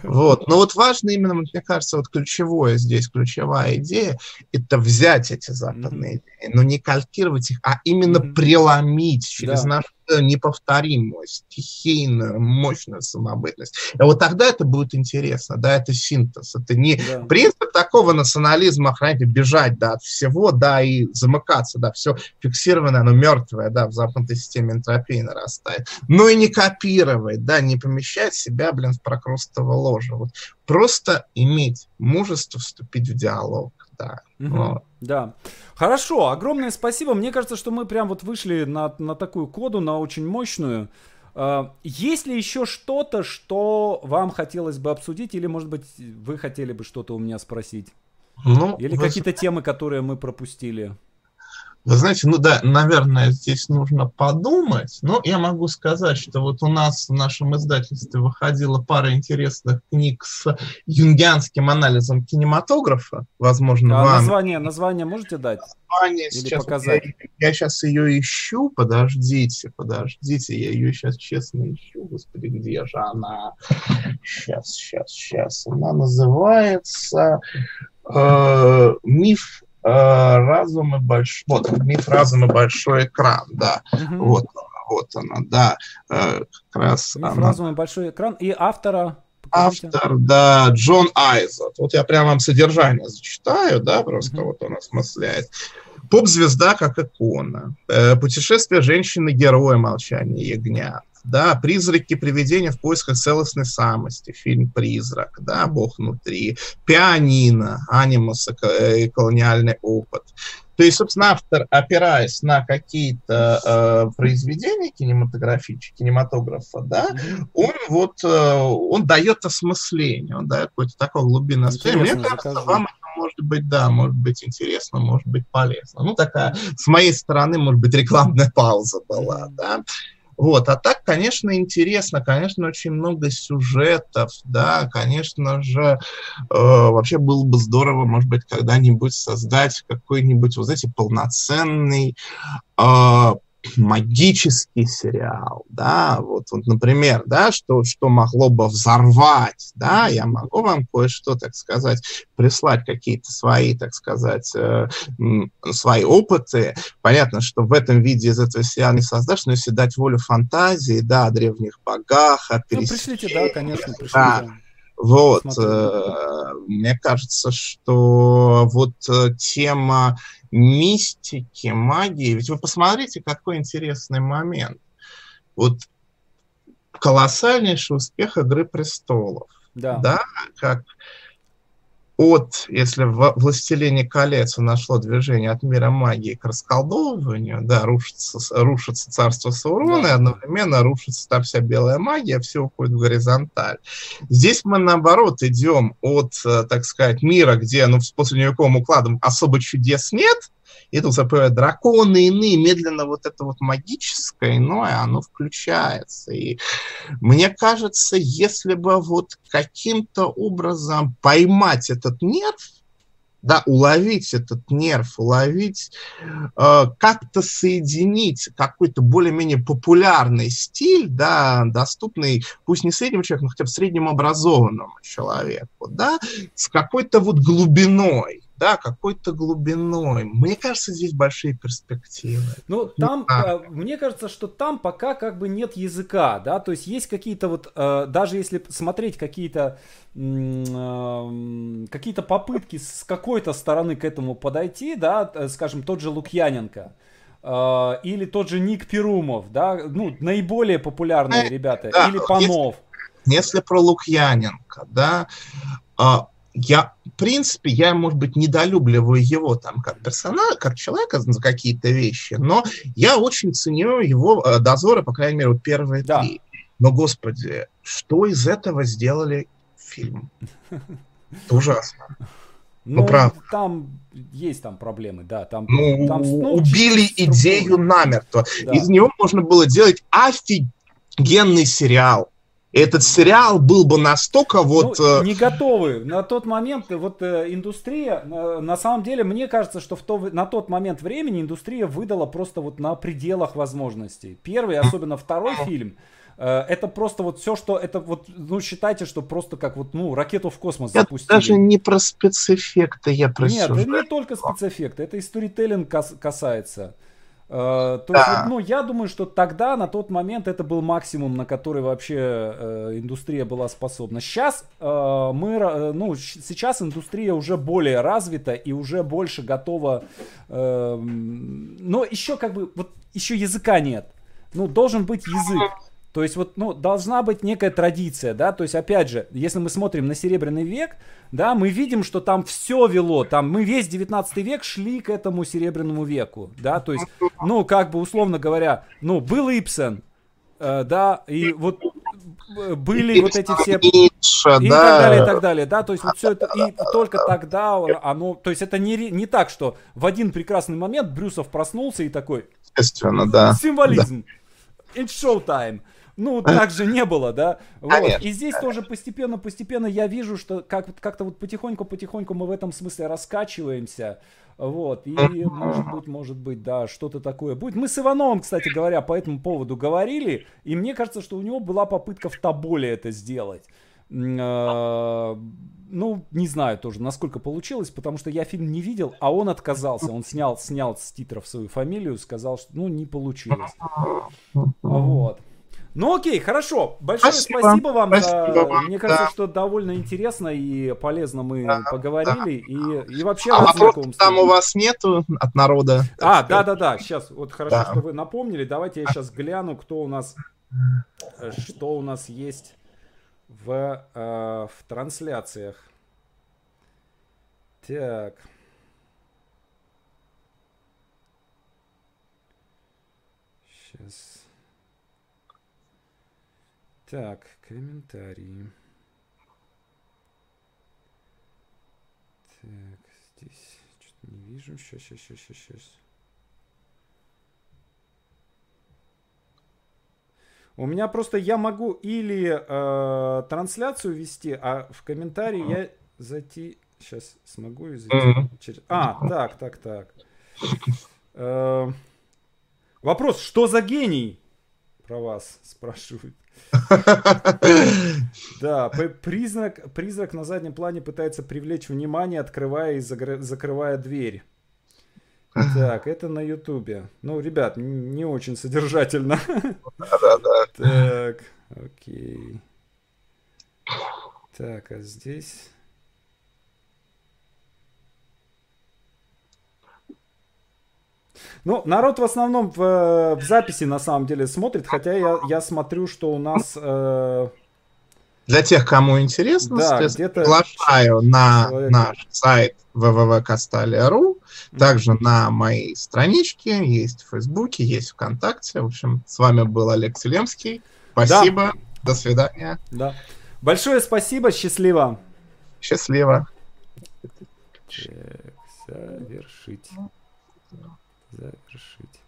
Вот. Но вот важно именно, мне кажется, вот ключевое здесь, ключевая идея, это взять эти западные mm-hmm. идеи, но не калькировать их, а именно mm-hmm. преломить через да. нашу неповторимую, стихийную, мощную самобытность. И вот тогда это будет интересно, да, это синтез. Это не да. принцип такого национализма охранять, бежать, да, от всего, да, и замыкаться, да, все фиксированное, оно мертвое, да, в западной системе энтропии нарастает. Но и не копировать, да, не помещать себя, блин, в прокрустово ложе. Вот просто иметь мужество вступить в диалог, да. Угу. Вот. Да. Хорошо, огромное спасибо. Мне кажется, что мы прям вот вышли на, на такую коду, на очень мощную. Uh, есть ли еще что-то, что вам хотелось бы обсудить, или, может быть, вы хотели бы что-то у меня спросить? Ну, или вы... какие-то темы, которые мы пропустили? Вы знаете, ну да, наверное, здесь нужно подумать, но я могу сказать, что вот у нас в нашем издательстве выходила пара интересных книг с юнгианским анализом кинематографа, возможно, а вам... Название, название можете дать? Название Или сейчас, показать? Я, я сейчас ее ищу, подождите, подождите, я ее сейчас честно ищу, господи, где же она? Сейчас, сейчас, сейчас. Она называется э, «Миф разум и большой, вот, миф разум и большой экран, да, угу. вот, вот она, да, э, как раз Миф она... разум и большой экран, и автора... Автор, да, Джон Айзот. Вот я прямо вам содержание зачитаю, да, просто вот он осмысляет. Поп-звезда как икона. Э, путешествие женщины-героя «Молчание ягнят» да, «Призраки привидения в поисках целостной самости», фильм «Призрак», да, «Бог внутри», «Пианино», «Анимус» и колониальный опыт, То есть, собственно, автор, опираясь на какие-то э, произведения кинематографические, кинематографа, да, он вот, э, он дает осмысление, он дает какое-то такое глубинное осмысление. Мне кажется, закажу. вам это может быть, да, может быть интересно, может быть полезно. Ну, такая, с моей стороны, может быть, рекламная пауза была, да. Вот, а так, конечно, интересно, конечно, очень много сюжетов, да, конечно же, э, вообще было бы здорово, может быть, когда-нибудь создать какой-нибудь, вот знаете, полноценный э, магический сериал, да, вот, вот, например, да, что, что могло бы взорвать, да, я могу вам кое-что, так сказать, прислать какие-то свои, так сказать, э, свои опыты. Понятно, что в этом виде из этого сериала не создашь, но если дать волю фантазии, да, о древних богах, о Ну, пришлите, да, конечно, пришлите. Да. Вот, э, мне кажется, что вот э, тема мистики, магии. Ведь вы посмотрите, какой интересный момент. Вот колоссальнейший успех «Игры престолов». Да. да, как от, если в «Властелине колец» нашло движение от мира магии к расколдовыванию, да, рушится, рушится царство Саурона, да. и одновременно рушится там вся белая магия, все уходит в горизонталь. Здесь мы, наоборот, идем от, э, так сказать, мира, где, ну, после средневековым укладом особо чудес нет, и тут запевают драконы иные, медленно вот это вот магическое иное, оно включается. И мне кажется, если бы вот каким-то образом поймать этот нерв, да, уловить этот нерв, уловить, э, как-то соединить какой-то более-менее популярный стиль, да, доступный, пусть не среднему человеку, но хотя бы среднему образованному человеку, да, с какой-то вот глубиной, да, какой-то глубиной. Мне кажется, здесь большие перспективы. Ну, там, а. мне кажется, что там пока как бы нет языка, да, то есть есть какие-то вот, э, даже если смотреть какие-то э, какие-то попытки с какой-то стороны к этому подойти, да, скажем, тот же Лукьяненко, или тот же Ник Перумов, да, ну, наиболее популярные ребята, да, или Панов. Если, если про Лукьяненко, да, а, я, в принципе, я, может быть, недолюбливаю его там как персонаж, как человека за какие-то вещи, но я очень ценю его э, дозоры, по крайней мере, вот первые да. три. Но, господи, что из этого сделали фильм? Это ужасно. Ну, ну правда. Там есть там проблемы, да. Там, ну, там, ну, убили идею намертво. Да. Из него можно было делать офигенный сериал этот сериал был бы настолько вот... Ну, э, не готовы. На тот момент вот э, индустрия, э, на самом деле, мне кажется, что в то, на тот момент времени индустрия выдала просто вот на пределах возможностей. Первый, особенно второй фильм, это просто вот все, что это вот, ну, считайте, что просто как вот, ну, ракету в космос я запустили. даже не про спецэффекты я Нет, это не только спецэффекты, это и сторителлинг касается. Uh, то да. есть, ну, я думаю, что тогда, на тот момент, это был максимум, на который вообще э, индустрия была способна. Сейчас э, мы, э, ну, сейчас индустрия уже более развита и уже больше готова, э, но еще как бы, вот еще языка нет. Ну, должен быть язык. То есть вот, ну, должна быть некая традиция, да, то есть, опять же, если мы смотрим на Серебряный век, да, мы видим, что там все вело, там мы весь 19 век шли к этому Серебряному веку, да, то есть, ну, как бы, условно говоря, ну, был Ипсен, э, да, и вот э, были вот эти все и да. так далее, и так далее, да, то есть вот все это, и только тогда оно, то есть это не, не так, что в один прекрасный момент Брюсов проснулся и такой, естественно, да, символизм, да. it's showtime, ну, так же не было, да? Вот. И здесь тоже постепенно-постепенно я вижу, что как, как-то вот потихоньку-потихоньку мы в этом смысле раскачиваемся. Вот, и может быть, может быть, да, что-то такое будет. Мы с Ивановым, кстати говоря, по этому поводу говорили, и мне кажется, что у него была попытка в Тоболе это сделать. А, ну, не знаю тоже, насколько получилось, потому что я фильм не видел, а он отказался. Он снял, снял с титров свою фамилию, сказал, что, ну, не получилось. Вот. Ну окей, хорошо. Большое спасибо, спасибо вам. Спасибо вам. Мне кажется, да. что довольно интересно и полезно мы да, поговорили. Да, и, и вообще а вопросов там у вас нету от народа. А, да-да-да, сейчас, вот хорошо, да. что вы напомнили. Давайте я сейчас гляну, кто у нас, э, что у нас есть в, э, в трансляциях. Так. Сейчас. Так, комментарии. Так, здесь что-то не вижу. Сейчас, сейчас, сейчас, сейчас, сейчас. У меня просто я могу или э, трансляцию вести, а в комментарии я зайти. Сейчас смогу и зайти mm-hmm. через. А, так, так, так. Э, вопрос: что за гений? Про вас спрашивают. Да, признак, призрак на заднем плане пытается привлечь внимание, открывая и закрывая дверь. Так, это на Ютубе. Ну, ребят, не очень содержательно. Да-да-да. Так, окей. Так, а здесь... Ну, народ в основном в, в записи на самом деле смотрит, хотя я, я смотрю, что у нас... Э... Для тех, кому интересно, да, приглашаю на человек... наш сайт www.castalia.ru, также на моей страничке, есть в Фейсбуке, есть ВКонтакте. В общем, с вами был Олег Селемский. Спасибо, да. до свидания. Да. Большое спасибо, счастливо. Счастливо. Так, завершить.